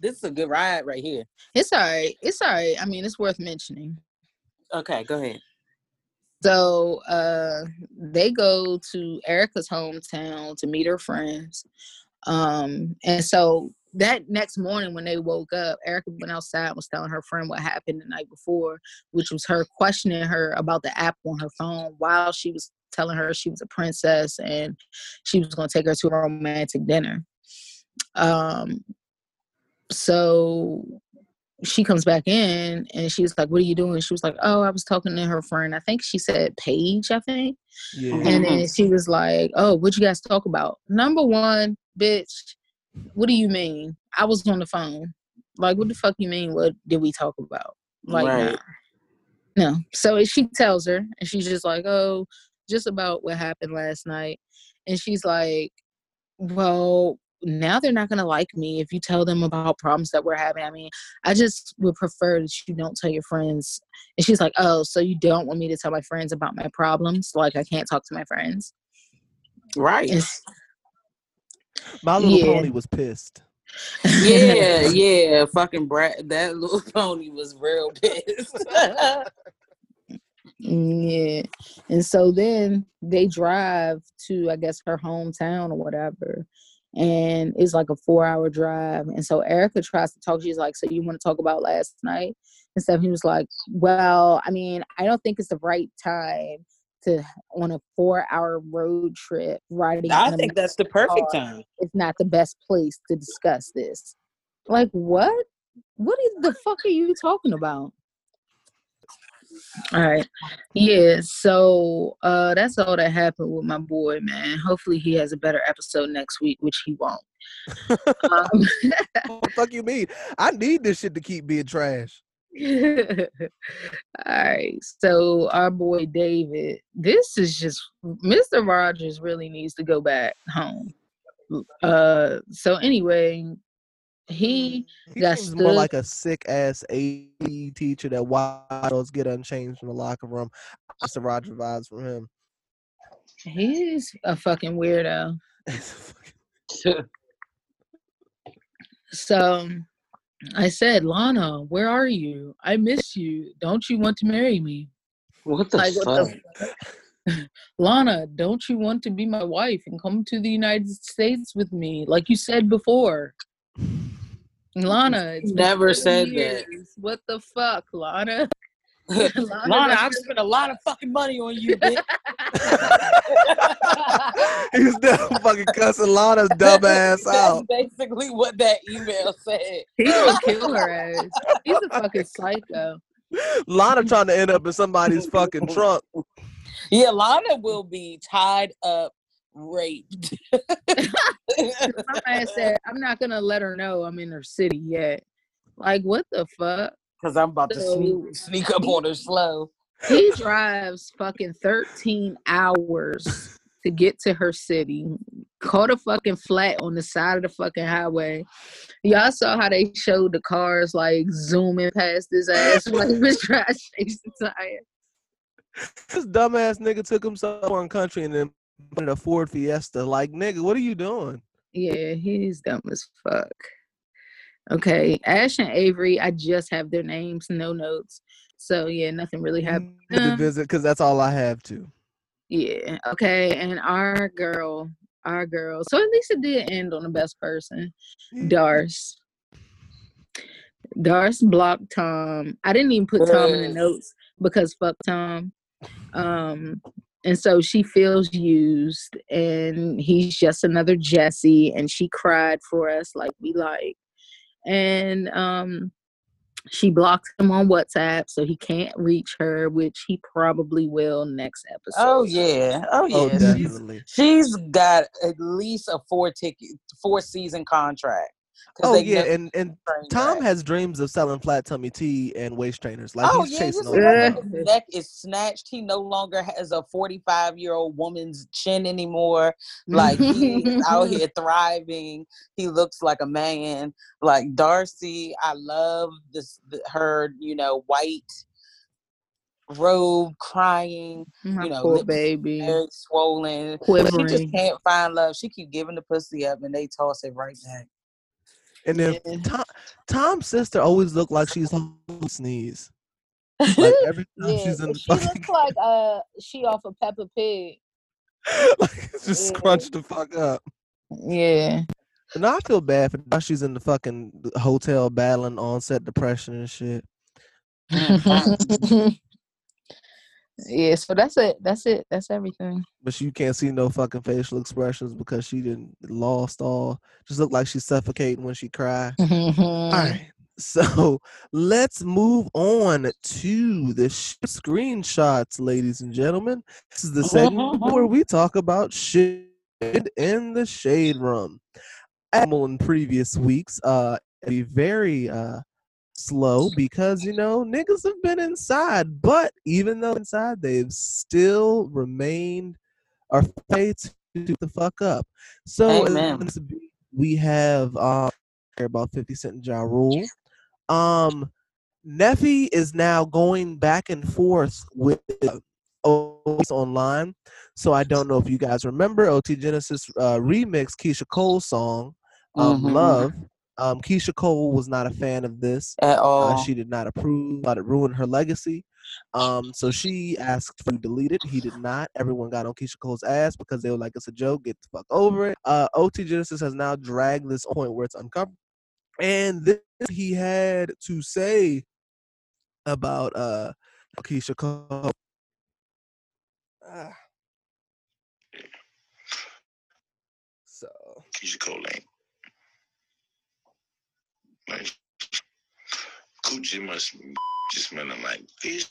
This is a good ride right here. it's all right. It's all right. I mean, it's worth mentioning. Okay, go ahead. So uh they go to Erica's hometown to meet her friends. Um and so that next morning when they woke up, Erica went outside and was telling her friend what happened the night before, which was her questioning her about the app on her phone while she was telling her she was a princess and she was gonna take her to a romantic dinner. Um so she comes back in and she was like, What are you doing? She was like, Oh, I was talking to her friend. I think she said Paige, I think. Yeah. And then mm-hmm. she was like, Oh, what you guys talk about? Number one, bitch, what do you mean? I was on the phone. Like, what the fuck you mean? What did we talk about? Like, Right. nah. no. So she tells her, and she's just like, Oh, just about what happened last night. And she's like, well, now they're not gonna like me if you tell them about problems that we're having. I mean, I just would prefer that you don't tell your friends. And she's like, Oh, so you don't want me to tell my friends about my problems? Like I can't talk to my friends. Right. It's, My little Yeah. pony was pissed. Yeah, yeah. Fucking brat. That little pony was real pissed. Yeah. And so then they drive to, I guess, her hometown or whatever. And it's like a four hour drive. And so Erica tries to talk. She's like, So you want to talk about last night? And stuff. He was like, Well, I mean, I don't think it's the right time to on a four hour road trip riding. I think that's the perfect car. time. It's not the best place to discuss this. Like, what? What is the fuck are you talking about? All right. Yeah, so uh that's all that happened with my boy, man. Hopefully he has a better episode next week, which he won't. Um, what the fuck you mean? I need this shit to keep being trash. all right. So our boy David, this is just Mr. Rogers really needs to go back home. Uh so anyway, he He Got seems more like a sick ass AE teacher that waddles get unchanged from the locker room. Mr. Roger vibes from him. he's a fucking weirdo. So I said, Lana, where are you? I miss you. Don't you want to marry me? What the Like, what fuck? the f- Lana, don't you want to be my wife and come to the United States with me, like you said before? Lana, it's Never seven said that. What the fuck, Lana? Lana, that's I've spent a lot of fucking money on you, bitch. He's still fucking cussing Lana's dumb ass That's out. basically what that email said. He gonna kill her ass. He's a fucking psycho. Lana trying to end up in somebody's fucking trunk. Yeah, Lana will be tied up, raped. My man said, I'm not gonna let her know I'm in her city yet. Like, what the fuck? Because I'm about to sneak, sneak up on her slow. He drives fucking 13 hours to get to her city. Caught a fucking flat on the side of the fucking highway. Y'all saw how they showed the cars like zooming past his ass like he was trying to chase the tire. This dumbass nigga took himself to one country and then put a Ford Fiesta. Like, nigga, what are you doing? Yeah, he's dumb as fuck. Okay, Ash and Avery, I just have their names, no notes. So yeah, nothing really happened. To visit because that's all I have to. Yeah. Okay. And our girl, our girl. So at least it did end on the best person, Darce. Darce blocked Tom. I didn't even put Tom in the notes because fuck Tom. Um, and so she feels used, and he's just another Jesse, and she cried for us like we like. And um, she blocked him on WhatsApp, so he can't reach her, which he probably will next episode. Oh yeah, oh yeah. Oh, she's, definitely. she's got at least a four ticket, four season contract. Oh yeah, and and Tom has dreams of selling flat tummy tea and waist trainers. Like oh he's yeah, chasing Yeah. His neck is snatched. He no longer has a forty-five year old woman's chin anymore. Like he's out here thriving. He looks like a man. Like Darcey, I love this her, you know, white robe crying, My you know, poor baby. very swollen. But she just can't find love. She keep giving the pussy up and they toss it right back. And then Yeah. Tom, Tom's sister always looked like she's on sneeze. Like every time Yeah, she's in the she fucking, looks like uh she off of Peppa Pig. like it's just Yeah. scrunched the fuck up. Yeah. And I feel bad for now she's in the fucking hotel battling onset depression and shit. yeah, so that's it. That's it. That's everything. But you can't see no fucking facial expressions because she didn't lost all. Just look like she's suffocating when she cried. All right. So let's move on to the sh- screenshots, ladies and gentlemen. This is the segment where we talk about shit in the shade room. Animal in previous weeks, uh, be very uh slow because you know niggas have been inside, but even though inside, they've still remained or faith to the fuck up. So Amen. in this beat, we have um about 50 Cent and Ja Rule. Um Neffe is now going back and forth with OT online. So I don't know if you guys remember OT Genesis uh, remix Keyshia Cole's song um, Mhm. Love. Um, Keyshia Cole was not a fan of this. At all. Uh, she did not approve. Thought it ruined her legacy. Um, so she asked to delete it. He did not. Everyone got on Keyshia Cole's ass because they were like, "It's a joke. Get the fuck over it." Uh, OT Genesis has now dragged this point where it's uncomfortable, and this he had to say about uh Keyshia Cole. Ah. So Keyshia Cole ain't. Like, coochie must just smelling like fish.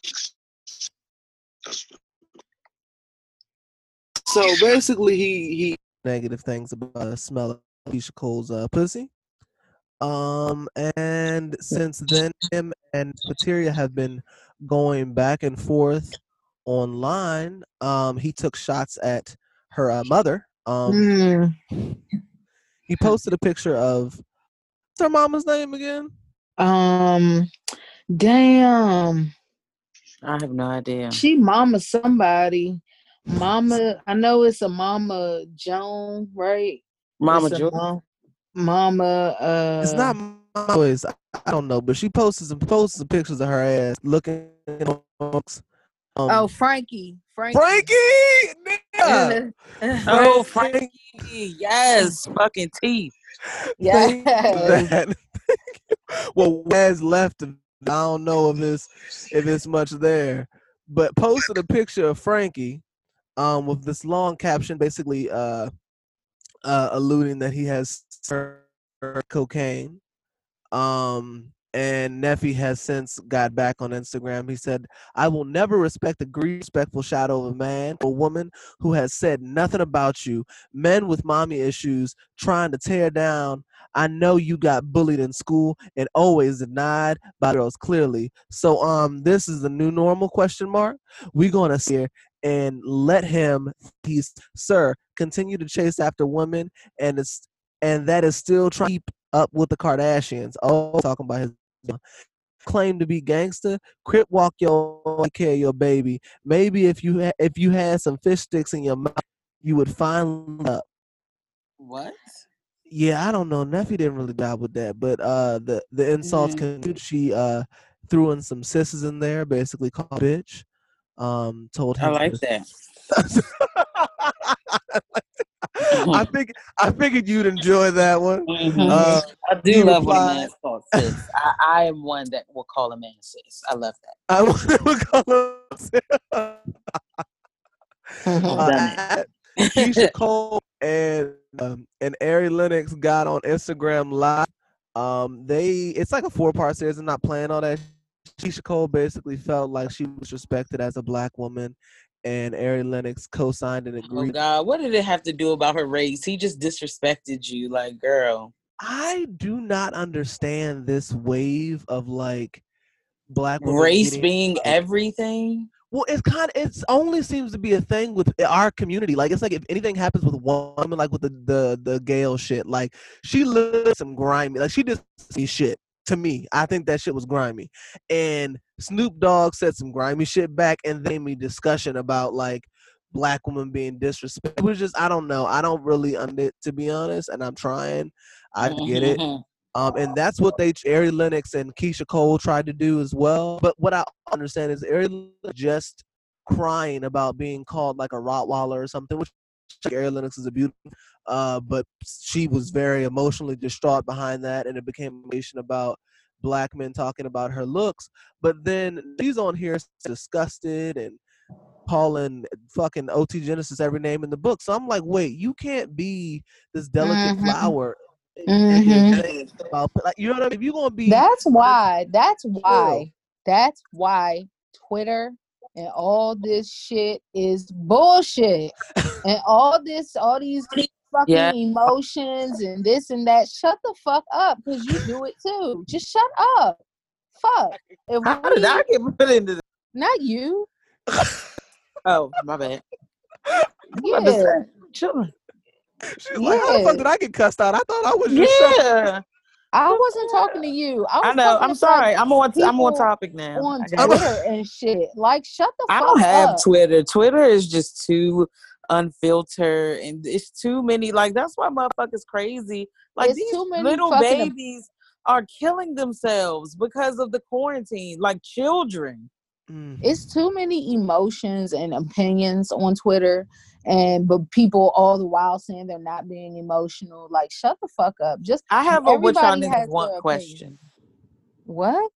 So basically, he he negative things about the smell of Keyshia Cole's uh, pussy. Um, and since then, him and Materia have been going back and forth online. Um, he took shots at her uh, mother. Um, Mm, he posted a picture of what's her mama's name again? um, damn. I have no idea. She mama somebody. Mama, I know it's a Mama Joan, right? Mama It's a Jordan. mo- Mama. Uh, It's not my voice. I, I don't know, but she posted some posts some pictures of her ass looking. amongst, Um, Oh, Frankie. Frankie. Frankie! Yeah. Oh, Frankie. Frankie. Yes. Fucking teeth. Thank you for Yes. that. well, Waz left. I don't know if it's if it's much there, but posted a picture of Frankie, um, with this long caption, basically, uh, uh, alluding that he has cocaine. Um, and Neffe has since got back on Instagram. He said, "I will never respect a greedy, respectful shadow of a man or woman who has said nothing about you. Men with mommy issues trying to tear down. I know you got bullied in school and always denied by girls clearly. So um, this is the new normal? Question mark. We're gonna sit here and let him. He's sir continue to chase after women and it's and that is still trying to keep up with the Kardashians. Oh, talking about his claim to be gangster. Crip walk your care of your baby. Maybe if you ha- if you had some fish sticks in your mouth, you would find up. What? Yeah, I don't know. Neffe didn't really dive with that, but uh, the the insults Mhm. continued. She uh threw in some sisses in there, basically called bitch. Um, told him. I like to- that. I think I figured you'd enjoy that one. Mhm. Uh, I do he love when a replied- man's called sis. I, I am one that will call a man sis. I love that. I want to call him. I've Uh, done at Keyshia Cole and um, and Ari Lennox got on Instagram live. Um, they it's like a four part series. I'm not playing all that. Keyshia Cole basically felt like she was respected as a black woman, and Ari Lennox co-signed and Oh agreed. God, what did it have to do about her race? He just disrespected you, like girl. I do not understand this wave of like black women Race getting, being like- everything. Well, it's kind of it's only seems to be a thing with our community. Like it's like if anything happens with one woman, like with the the the Gayle shit, like she looked some grimy, like she did some shit to me. I think that shit was grimy, and Snoop Dogg said some grimy shit back, and they made discussion about like black women being disrespected. It was just I don't know. I don't really under to be honest, and I'm trying. I get it. Mhm. Um, and that's what they Ari Lennox and Keyshia Cole tried to do as well. But what I understand is Ari just crying about being called like a Rottweiler or something, which Ari Lennox is a beautiful. Uh, but she was very emotionally distraught behind that, and it became a nation about black men talking about her looks. But then she's on here disgusted and calling fucking OT Genesis every name in the book. So I'm like, wait, you can't be this delicate Mhm. flower. Mhm. about- like, you know what I mean? If you're gonna be That's why. That's why. That's why Twitter and all this shit is bullshit. and all this, all these fucking Yeah. emotions and this and that. Shut the fuck up, because you do it too. Just shut up. Fuck. If How did I get put into this? Not you. Oh, my bad. Yeah. chilling. She was like, "How the fuck did I get cussed out? I thought I was just Yeah, I wasn't talking to you. I, was I know. I'm sorry. I'm on. I'm on topic now. on I. Twitter and shit. Like, shut the I don't have up. Twitter. Twitter is just too unfiltered, and it's too many. Like that's why motherfuckers crazy. Like It's these too many little fucking op- babies are killing themselves because of the quarantine. Like children. Mm. It's too many emotions and opinions on Twitter, and but people all the while saying they're not being emotional. Like, shut the fuck up. Just I have a what y'all everybody has want question. What?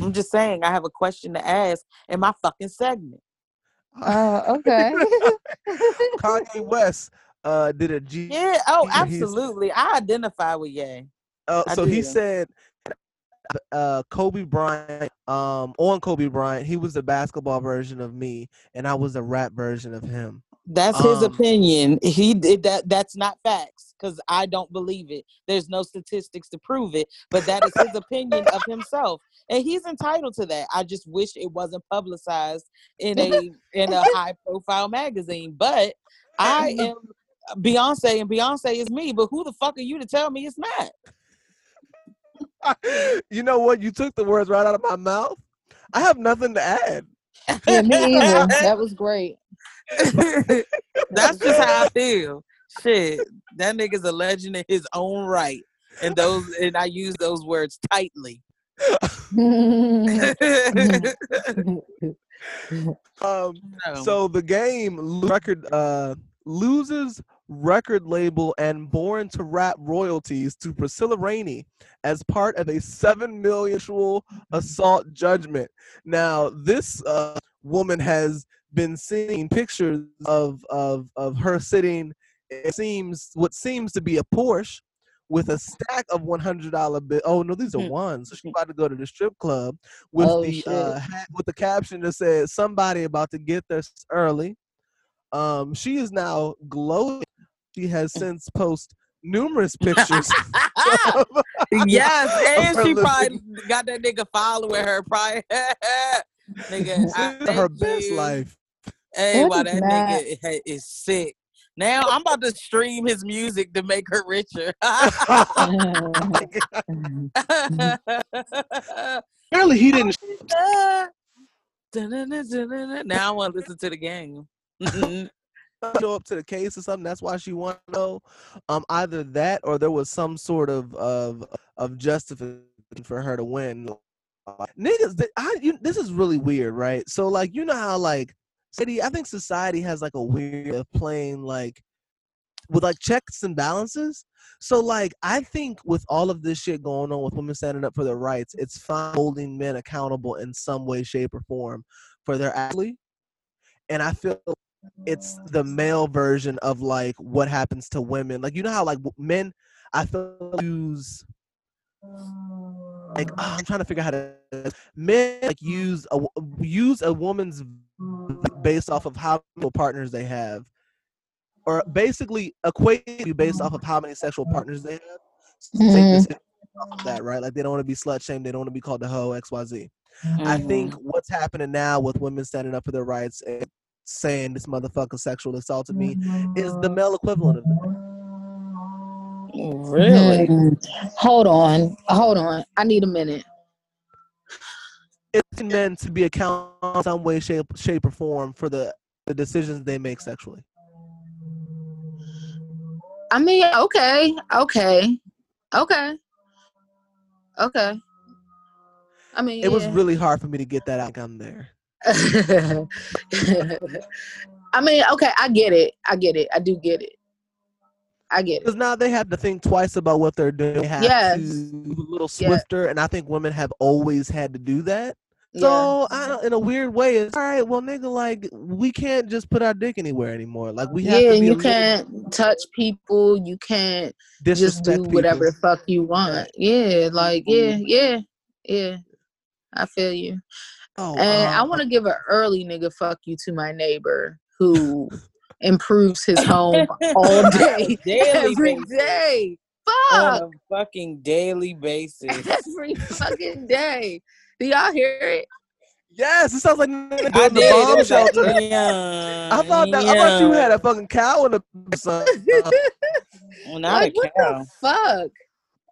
I'm just saying. I have a question to ask in my fucking segment. Uh, okay. Kanye West uh, did a G. Yeah. Oh, absolutely. I identify with Ye. Uh, I so he said, uh, Kobe Bryant, um, on Kobe Bryant, he was the basketball version of me, and I was the rap version of him. That's his Um, opinion. He did that. That's not facts because I don't believe it. There's no statistics to prove it, but that is his opinion of himself, and he's entitled to that. I just wish it wasn't publicized in a in a high profile magazine. But I am Beyonce, and Beyonce is me. But who the fuck are you to tell me it's not? you know what? You took the words right out of my mouth. I have nothing to add. yeah, me either. That was great. That's just how I feel. Shit, that nigga's a legend in his own right, and those and I use those words tightly. Um, No. so the game record uh, loses record label and born to rap royalties to Priscilla Rainey as part of a seven million assault judgment. Now, this uh, woman has been seeing pictures of of of her sitting. It seems what seems to be a Porsche with a stack of one hundred dollar bill. Oh no, these are Hmm. ones. So she's about to go to the strip club with Oh, the uh, hat, with the caption that says "Somebody about to get this early." Um, she is now glowing. She has since posted numerous pictures. of- yes, and she probably got that nigga following her. Probably, nigga, I her best you. life. Hey, That wow, is that not- nigga is sick. Now I'm about to stream his music to make her richer. Apparently, he didn't. now I want to listen to the game. show up to the case or something. That's why she wanted to know. Um, either that or there was some sort of of of justification for her to win. Niggas, I you, this is really weird, right? So like, you know how like city, I think society has like a weird of playing like with like checks and balances. So like, I think with all of this shit going on with women standing up for their rights, it's fine holding men accountable in some way, shape, or form for their athlete. And I feel it's the male version of like what happens to women. Like you know how like men, I feel use like oh, I'm trying to figure out how to men like use a use a woman's based off of how many partners they have, or basically equate you based off of how many sexual partners they have. So take Mhm. this off of that right. Like they don't want to be slut shamed. They don't want to be called the hoe X Y Z. I Mm-hmm. think what's happening now with women standing up for their rights and saying this motherfucker sexual assaulted me is the male equivalent of that. Really? Hmm. Hold on. Hold on. I need a minute. It's meant to be accountable in some way, shape, shape, or form for the, the decisions they make sexually. I mean, okay, okay, okay, okay. I mean, It was really hard for me to get that out. I'm there. I mean, okay, I get it. I get it. I do get it. I get it. Because now they have to think twice about what they're doing. They have Yes. a little swifter, and I think women have always had to do that. Yeah. So, I don't, in a weird way, it's all right. Well, nigga, like we can't just put our dick anywhere anymore. Like we have yeah, you little can't touch people. You can't just do whatever people. the fuck you want. Yeah, like yeah, yeah, yeah. I feel you. Oh, And I um, want to give an early nigga fuck you to my neighbor who improves his home all day, daily every basis. day. On Fuck a fucking daily basis. every fucking day. Do y'all hear it? Yes, it sounds like nigga I building did. bomb shelter. yeah, I thought that, I thought you had a fucking cow in the son. Well, not like a what cow. the fuck?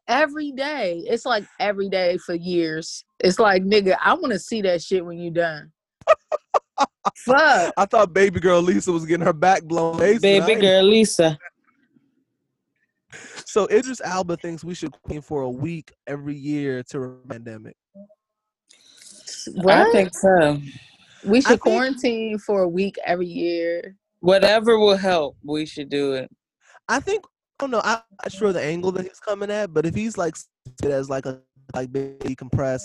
Every day. It's like every day for years. It's like nigga, I want to see that shit when you done. Fuck. I thought baby girl Lisa was getting her back blown. Basement. Baby girl Lisa. So Idris Elba thinks we should quarantine for a week every year to a pandemic. I think so. we should think- quarantine for a week every year. Whatever will help, we should do it. I think I don't know. I'm not sure the angle that he's coming at, but if he's like it as like a like decompress,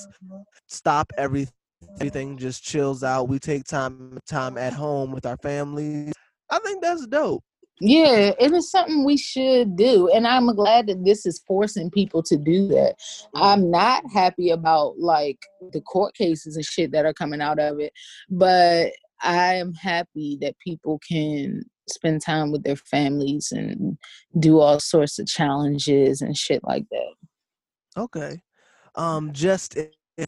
stop everything, everything just chills out. We take time time at home with our families. I think that's dope. Yeah, it is something we should do. And I'm glad that this is forcing people to do that. I'm not happy about like the court cases and shit that are coming out of it, but I am happy that people can spend time with their families and do all sorts of challenges and shit like that. Okay. Um, just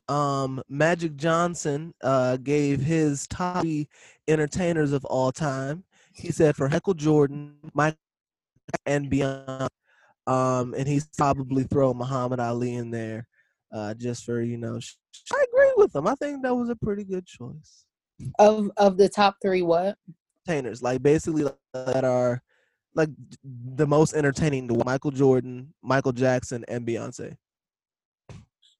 um, Magic Johnson uh gave his top three entertainers of all time. He said for Michael Jordan, Mike, and beyond. Um, and he's probably throw Muhammad Ali in there, uh, just for you know. I agree with him. I think that was a pretty good choice. Of of the top three, what? Entertainers, like basically that are like the most entertaining to Michael Jordan, Michael Jackson, and Beyonce.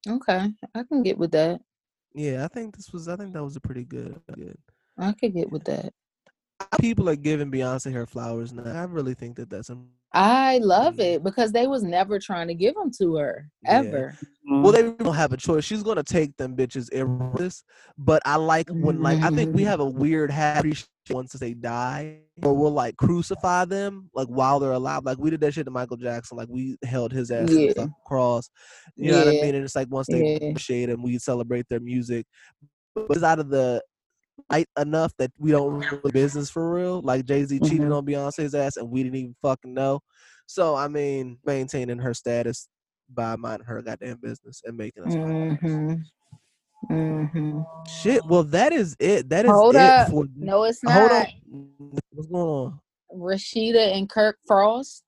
Okay, I can get with that. Yeah, I think this was. I think that was a pretty good. Good. I could get with that. People are giving Beyonce her flowers now. I really think that that's. im- I love Mm. it because they was never trying to give them to her Yeah. Well, they don't have a choice. She's gonna take them bitches regardless. But I like when like I think we have a weird habit once they die, or we'll like crucify them like while they're alive. Like we did that shit to Michael Jackson. Like we held his ass Yeah. the cross. You know what I mean? And it's like once they Yeah. appreciate him, we celebrate their music. But it's out of the light enough that we don't really business for real. Like Jay Z cheated Mhm. on Beyonce's ass, and we didn't even fucking know. So I mean, maintaining her status by minding her goddamn business and making us Mm-hmm. Mm-hmm. shit. Well, that is it. That is Hold it up. for. No, it's not. Hold on. What's going on? Rasheeda and Kirk Frost.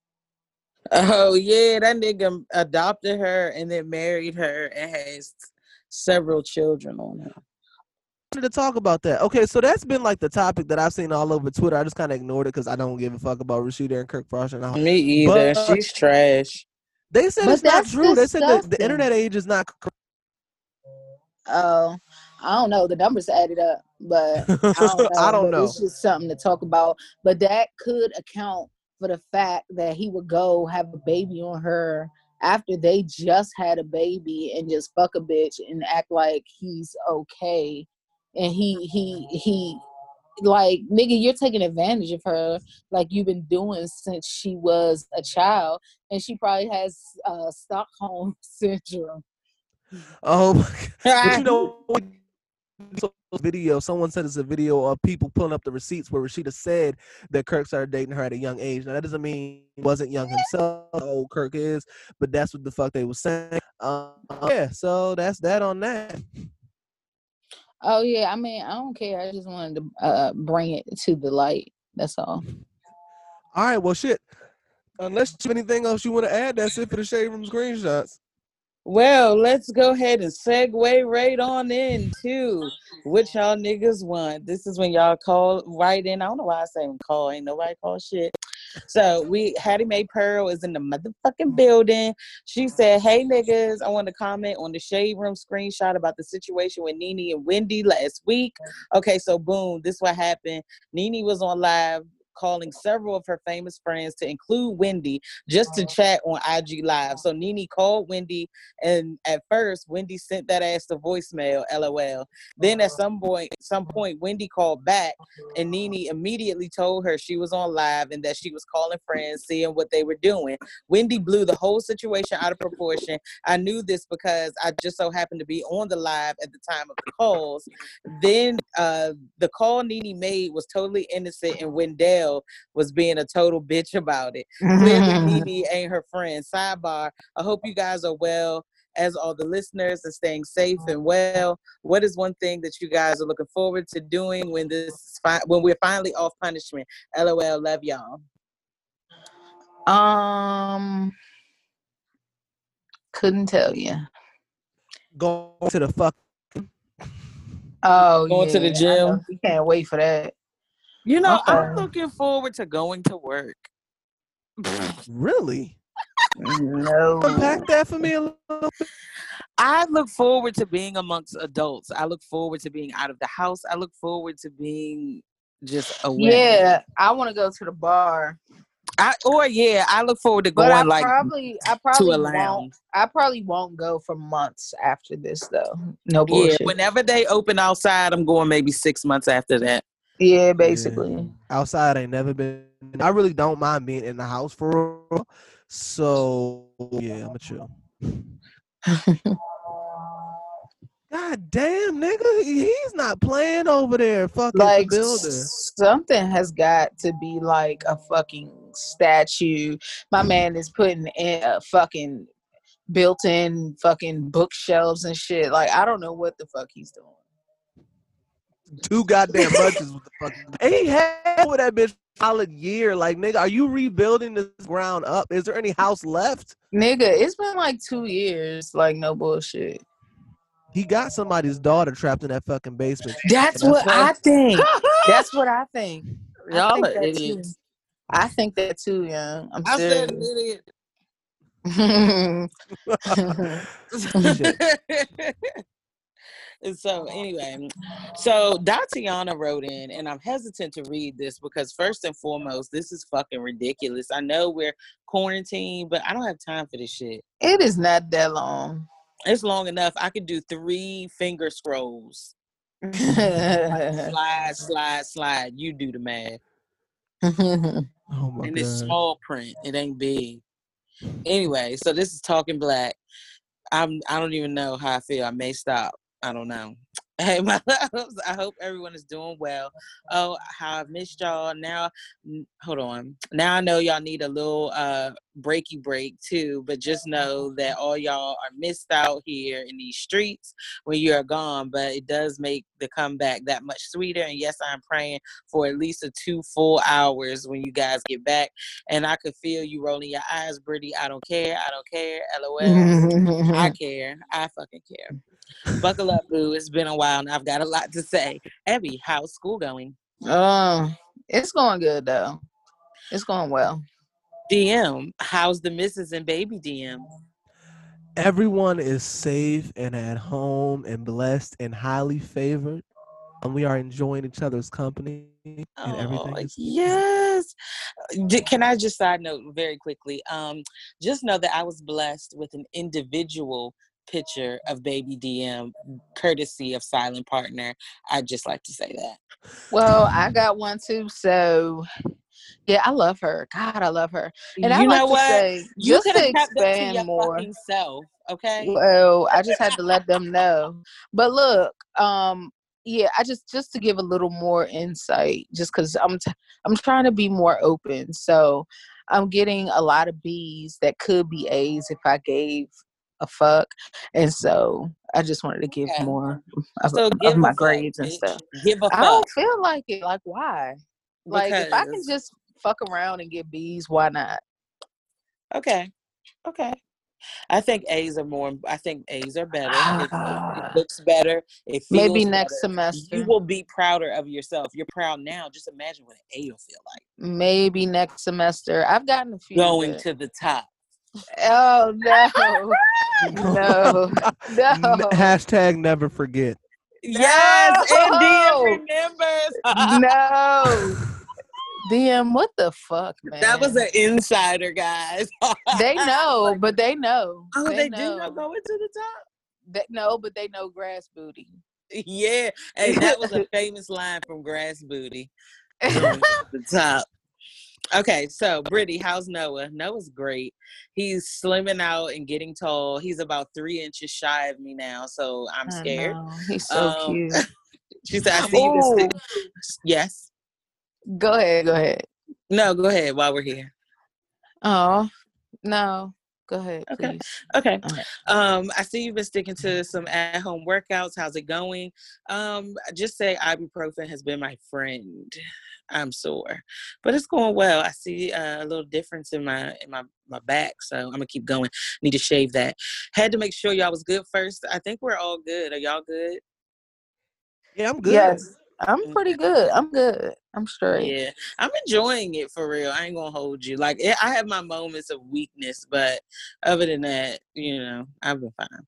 Oh yeah, that nigga adopted her and then married her and has several children on her. To talk about that. Okay, so that's been like the topic that I've seen all over Twitter. I just kind of ignored it because I don't give a fuck about Rasheeda and Kirk Frost. And all. Me either. But- She's trash. They said But it's not true. They said that the internet age is not. Oh, I don't know. The numbers added up, but I don't know. I don't know. It's just something to talk about. But that could account for the fact that he would go have a baby on her after they just had a baby and just fuck a bitch and act like he's okay. And he he he like nigga, you're taking advantage of her like you've been doing since she was a child, and she probably has uh, Stockholm syndrome. Oh, my God. but you know, video. Someone said it's a video of people pulling up the receipts where Rasheeda said that Kirk started dating her at a young age. Now that doesn't mean he wasn't young himself. How old Kirk is, but that's what the fuck they was saying. Uh, yeah, so that's that on that. Oh yeah, I mean, I don't care. I just wanted to uh, bring it to the light. That's all. All right, well, shit. Unless you have anything else you want to add, that's it for the shade room screenshots. Well, let's go ahead and segue right on into what y'all niggas want. This is when y'all call right in. I don't know why I say call. Ain't nobody call shit. So we Hattie Mae Pearl is in the motherfucking building. She said, Hey niggas, I want to comment on the shade room screenshot about the situation with NeNe and Wendy last week. Okay, so boom, this what happened. NeNe was on live calling several of her famous friends to include Wendy just to chat on IG Live. So NeNe called Wendy, and at first Wendy sent that ass to voicemail, LOL. Then at some point, some point Wendy called back, and NeNe immediately told her she was on live and that she was calling friends, seeing what they were doing. Wendy blew the whole situation out of proportion. I knew this because I just so happened to be on the live at the time of the calls. Then uh, the call NeNe made was totally innocent, and Wendell was being a total bitch about it. Clearly, NeNe ain't her friend. Sidebar: I hope you guys are well as all the listeners are staying safe and well. What is one thing that you guys are looking forward to doing when this fi- when we're finally off punishment? LOL, love y'all. Um, couldn't tell you. Go to the fuck. Oh, Going to the gym? know. We can't wait for that. You know, I'm looking forward to going to work. Really? No. Unpack that for me a little bit. I look forward to being amongst adults. I look forward to being out of the house. I look forward to being just away. Yeah, I want to go to the bar, I or yeah, I look forward to but going I like probably, I probably a won't. I probably won't go for months after this, though. No bullshit. Yeah, Whenever they open outside, I'm going maybe six months after that. Basically. Yeah. Outside ain't never been. I really don't mind being in the house for real. So yeah, I'm a chill. God damn, nigga, he's not playing over there. Fucking like builder. something has got to be like a fucking statue. My mm. man is putting in a fucking built-in fucking bookshelves and shit. Like I don't know what the fuck he's doing. Two goddamn bunches. What the fuck? And he had with that bitch solid year. Like nigga, are you rebuilding this ground up? Is there any house left? Nigga, it's been like two years. Like no bullshit. He got somebody's daughter trapped in that fucking basement. That's That's what what- I think. That's what I think. I Y'all think are that too. idiots. I think that too, young. I'm I said serious. idiot. and so anyway, so Tatiana wrote in, and I'm hesitant to read this because first and foremost, this is fucking ridiculous. I know we're quarantined, but I don't have time for this shit. it is not that long. It's long enough. I could do three finger scrolls. Slide, slide, slide. You do the math. Oh my and it's god. small print. It ain't big. Anyway, so this is talking black. I'm I don't even know how I feel. I may stop. I don't know. Hey, my loves. I hope everyone is doing well. Oh, how I've missed y'all. Now, hold on. Now I know y'all need a little uh breaky break too, but just know that all y'all are missed out here in these streets when you are gone. But it does make the comeback that much sweeter. And yes, I'm praying for at least a two full hours when you guys get back. And I could feel you rolling your eyes, Brittany. I don't care. I don't care. LOL. I care. I fucking care. Buckle up, boo. It's been a while and I've got a lot to say. Abby, how's school going? um, it's going good though. It's going well. DM, how's the missus and baby DM? Everyone is safe and at home and blessed and highly favored. And we are enjoying each other's company and everything. Oh, is- yes. Can I just side note very quickly? Um, just know that I was blessed with an individual picture of baby DM, courtesy of Silent Partner. I'd just like to say that. Well, I got one too. So, yeah, I love her. God, I love her. And I you like know to what? say, you just could to have kept that to your more. fucking self, okay? Well, I just had to let them know. But look, um, yeah, I just just to give a little more insight, just because I'm t- I'm trying to be more open. So I'm getting a lot of B's that could be A's if I gave a fuck, and so I just wanted to give Yeah. more of, So of give my fuck, grades and bitch. stuff. Give a I fuck. I don't feel like it. Like why? Like if I can just fuck around and get B's, why not? Okay. Okay. I think A's are more. I think A's are better. It, it- it ah. looks better. It feels Maybe next better. semester. You will be prouder of yourself. You're proud now. Just imagine what an A will feel like. Maybe next semester. I've gotten a few. Going to the top. Oh no, no, no, Hashtag never forget. Yes, No! and DM remembers. no. DM, what the fuck, man? that was an insider, guys. They know, but they know. Oh, they, know. do know going to the top. They, no, but they know grass booty. Yeah, hey, that was a famous line from Grass Booty. The top. Okay, so Brittany, how's Noah? Noah's great. He's slimming out and getting tall. He's about three inches shy of me now, so I'm scared. He's so Um, cute. She said, "I see you." Can Yes. Go ahead, go ahead. No, go ahead. While we're here. Oh no, Go ahead, Okay. please. Okay. Alright. Um, I see you've been sticking to some at home workouts. How's it going? Um, just say ibuprofen has been my friend. I'm sore, but it's going well. I see uh, a little difference in my in my my back, so I'm gonna keep going. Need to shave that. Had to make sure y'all was good first. I think we're all good. Are y'all good? Yeah, I'm good. Yes, I'm pretty good. I'm good. I'm straight. Yeah, I'm enjoying it for real. I ain't gonna hold you. Like it, I have my moments of weakness, but other than that, you know, I've been fine.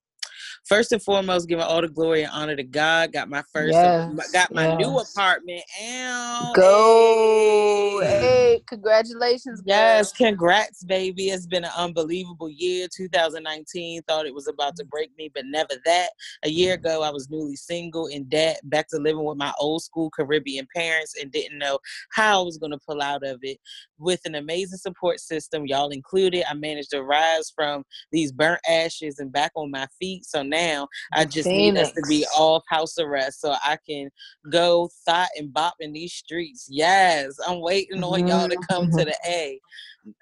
First and foremost, giving all the glory and honor to God. Got my first, Yes, got my new apartment. Ow, Go. hey. Congratulations, girl. Yes, congrats, baby. It's been an unbelievable year. 2019 thought it was about to break me, but never that. A year ago, I was newly single in debt, back to living with my old school Caribbean parents, and didn't know how I was going to pull out of it. With an amazing support system, y'all included, I managed to rise from these burnt ashes and back on my feet. So now I just need us to be off house arrest so I can go thought and bop in these streets. Yes, I'm waiting on y'all to mm-hmm. come to the mm-hmm. A.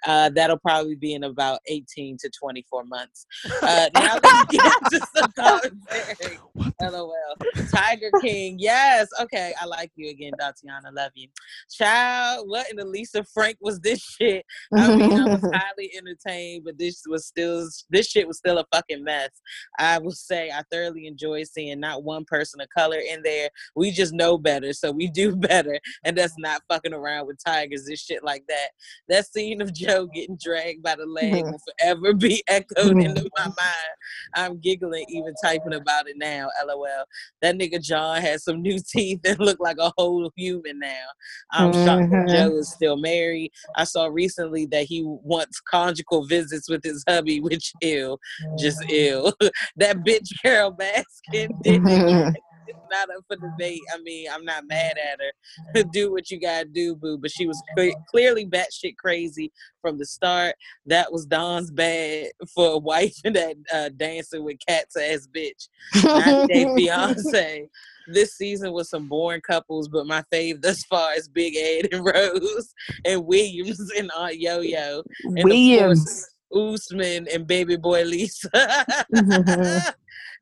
Uh, that'll probably be in about 18 to 24 months. Uh, now let's get into some commentary. LOL. Tiger King. Yes. Okay. I like you again, Tatiana. Love you. Child, what in the Lisa Frank was this shit? I mean, I was highly entertained, but this was still this shit was still a fucking mess. I will say I thoroughly enjoyed seeing not one person of color in there. We just know better, so we do better, and that's not fucking around with tigers and shit like that. That scene of Joe getting dragged by the leg mm-hmm. will forever be echoed mm-hmm. into my mind. I'm giggling even typing about it now. LOL. That nigga John has some new teeth and look like a whole human now. I'm shocked that Mhm. Joe is still married. I saw recently that he wants conjugal visits with his hubby, which ill, just mm-hmm. ill. that bitch Carole Baskin didn't it's not up for debate. I mean, I'm not mad at her. do what you gotta do, boo. But she was cle- clearly batshit crazy from the start. That was Don's bad for a wife and that uh, dancing with cats ass bitch. 90 Day Fiance. This season was some boring couples, but my fave thus far is Big Ed and Rose and Williams and Aunt Yo Yo. Williams. Usman and Baby Boy Lisa.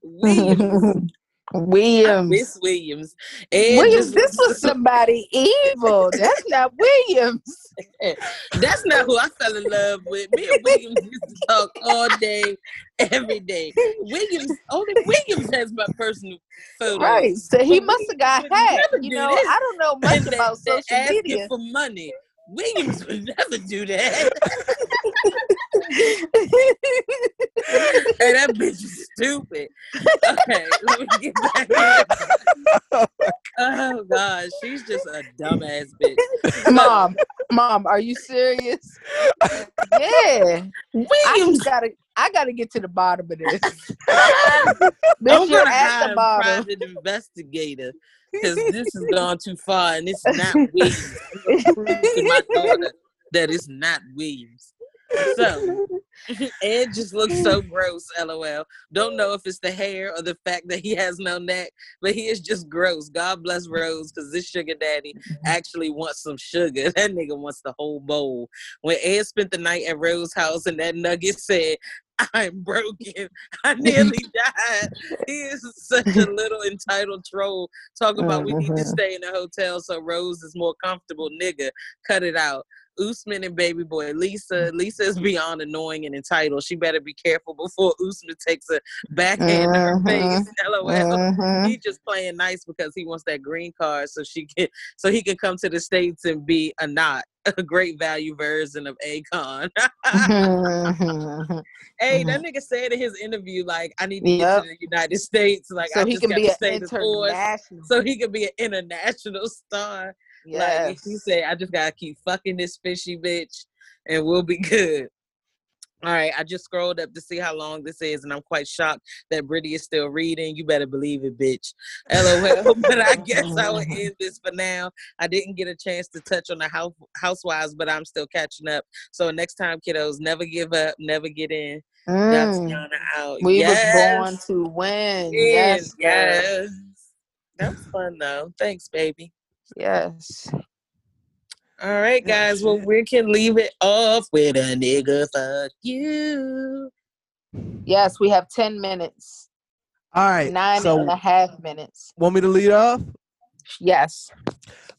Williams. Williams. miss Williams. Ed Williams, this was somebody evil. That's not Williams. That's not who I fell in love with. Me and Williams used to talk all day, every day. Williams, only Williams has my personal photos. Right. So he must have got hacked. You know, this. I don't know much And about they social media. for money. Williams would never do that. hey, that bitch is stupid. Okay, let me get back. in. Oh gosh, she's just a dumbass bitch. mom, mom, are you serious? Yeah. I Williams just gotta I gotta get to the bottom of this. Bitch, you're gonna at hire the bottom. private investigator because this has gone too far and it's not Williams. I'm prove to my daughter that it's not Williams. So Ed just looks so gross, lol. Don't know if it's the hair or the fact that he has no neck, but he is just gross. God bless Rose, because this sugar daddy actually wants some sugar. That nigga wants the whole bowl. When Ed spent the night at Rose's house and that nugget said, I'm broken. I nearly died. He is such a little entitled troll. Talk about we need to Mhm. stay in a hotel so Rose is more comfortable. Nigga, cut it out. Usman and baby boy Lisa. Lisa is beyond annoying and entitled. She better be careful before Usman takes a backhand to her face. LOL. Mhm. He just playing nice because he wants that green card so she can so he can come to the states and be a not a great value version of Akon. Mhm. hey, that nigga said in his interview like I need to get to the United States. Like so I he just can be an stay the course international. so he can be an international star. Like yes. he said, I just gotta keep fucking this fishy bitch, and we'll be good. All right, I just scrolled up to see how long this is, and I'm quite shocked that Brittany is still reading. You better believe it, bitch. LOL. but I guess I will end this for now. I didn't get a chance to touch on the house housewives, but I'm still catching up. So next time, kiddos, never give up, never get in. Mm. Tatiana out. We yes. was born to win. Yes, Yes, yes. That was fun though. Thanks, baby. Yes. All right, guys. Well, we can leave it off with a nigga fuck you. Yes, we have 10 minutes. All right. Nine so and a half minutes. want me to lead off? Yes.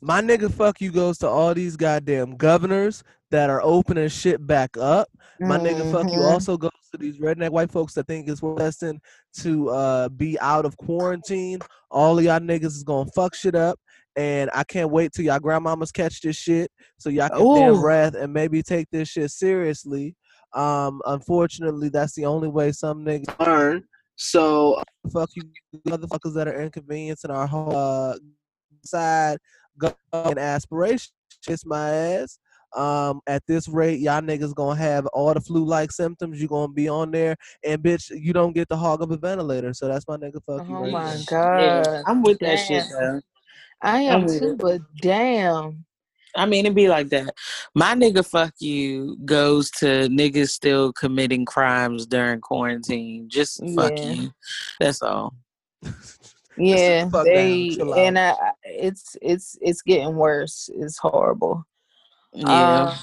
My nigga fuck you goes to all these goddamn governors that are opening shit back up. My nigga fuck you Mhm. also goes to these redneck white folks that think it's destined to uh be out of quarantine. All of y'all niggas is gonna fuck shit up. And I can't wait till y'all grandmamas catch this shit so y'all can damn Ooh. breath and maybe take this shit seriously. Um, unfortunately, that's the only way some niggas learn. So fuck you motherfuckers that are inconveniencing our whole uh, side and aspiration. Kiss my ass. Um, at this rate, y'all niggas gonna have all the flu-like symptoms. You gonna be on there, and bitch, you don't get the hog of a ventilator. So that's my nigga. Fuck you. Oh right my there. Yeah, God. I'm with that shit Damn. though. I I'm am with too, but damn. I mean, it'd be like that. My nigga fuck you goes to niggas still committing crimes during quarantine. Just fuck Yeah. you. That's all. Yeah, they and I, I- it's it's it's getting worse. It's horrible. Yeah. Um,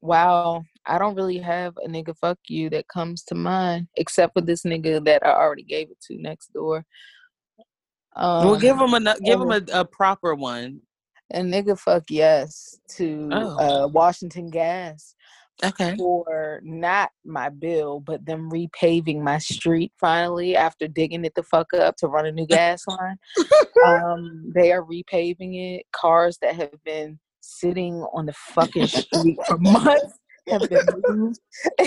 wow, I don't really have a nigga fuck you that comes to mind, except for this nigga that I already gave it to next door. Um, well, give him a give him a, a proper one. a nigga fuck yes to Oh. uh, Washington Gas Okay. for not my bill, but them repaving my street finally after digging it the fuck up to run a new gas line. um, they are repaving it. Cars that have been sitting on the fucking street for months have been moved,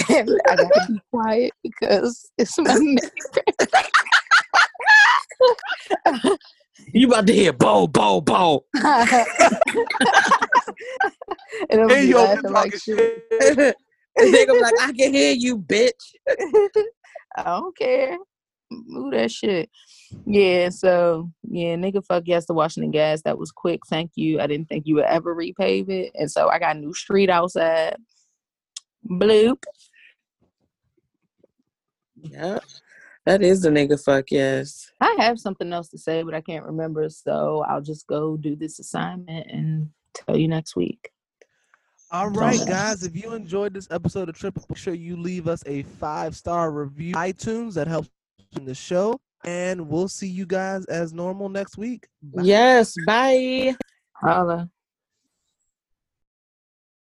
and I gotta be quiet because it's my neighbor. You about to hear bo bo bo. and I'm Hey, yo, laughing you like talking shit. shit. Nigga be like, I can hear you, bitch. I don't care. Move that shit. Yeah, so yeah, nigga fuck yes to Washington Gas. That was quick. Thank you. I didn't think you would ever repave it. And so I got a new street outside. Bloop. Yeah. That is the nigga fuck yes. I have something else to say, but I can't remember. So I'll just go do this assignment and tell you next week. All right, guys. If you enjoyed this episode of Triple, make sure you leave us a five star review iTunes. That helps in the show. And we'll see you guys as normal next week. Bye. Yes. Bye. Holla.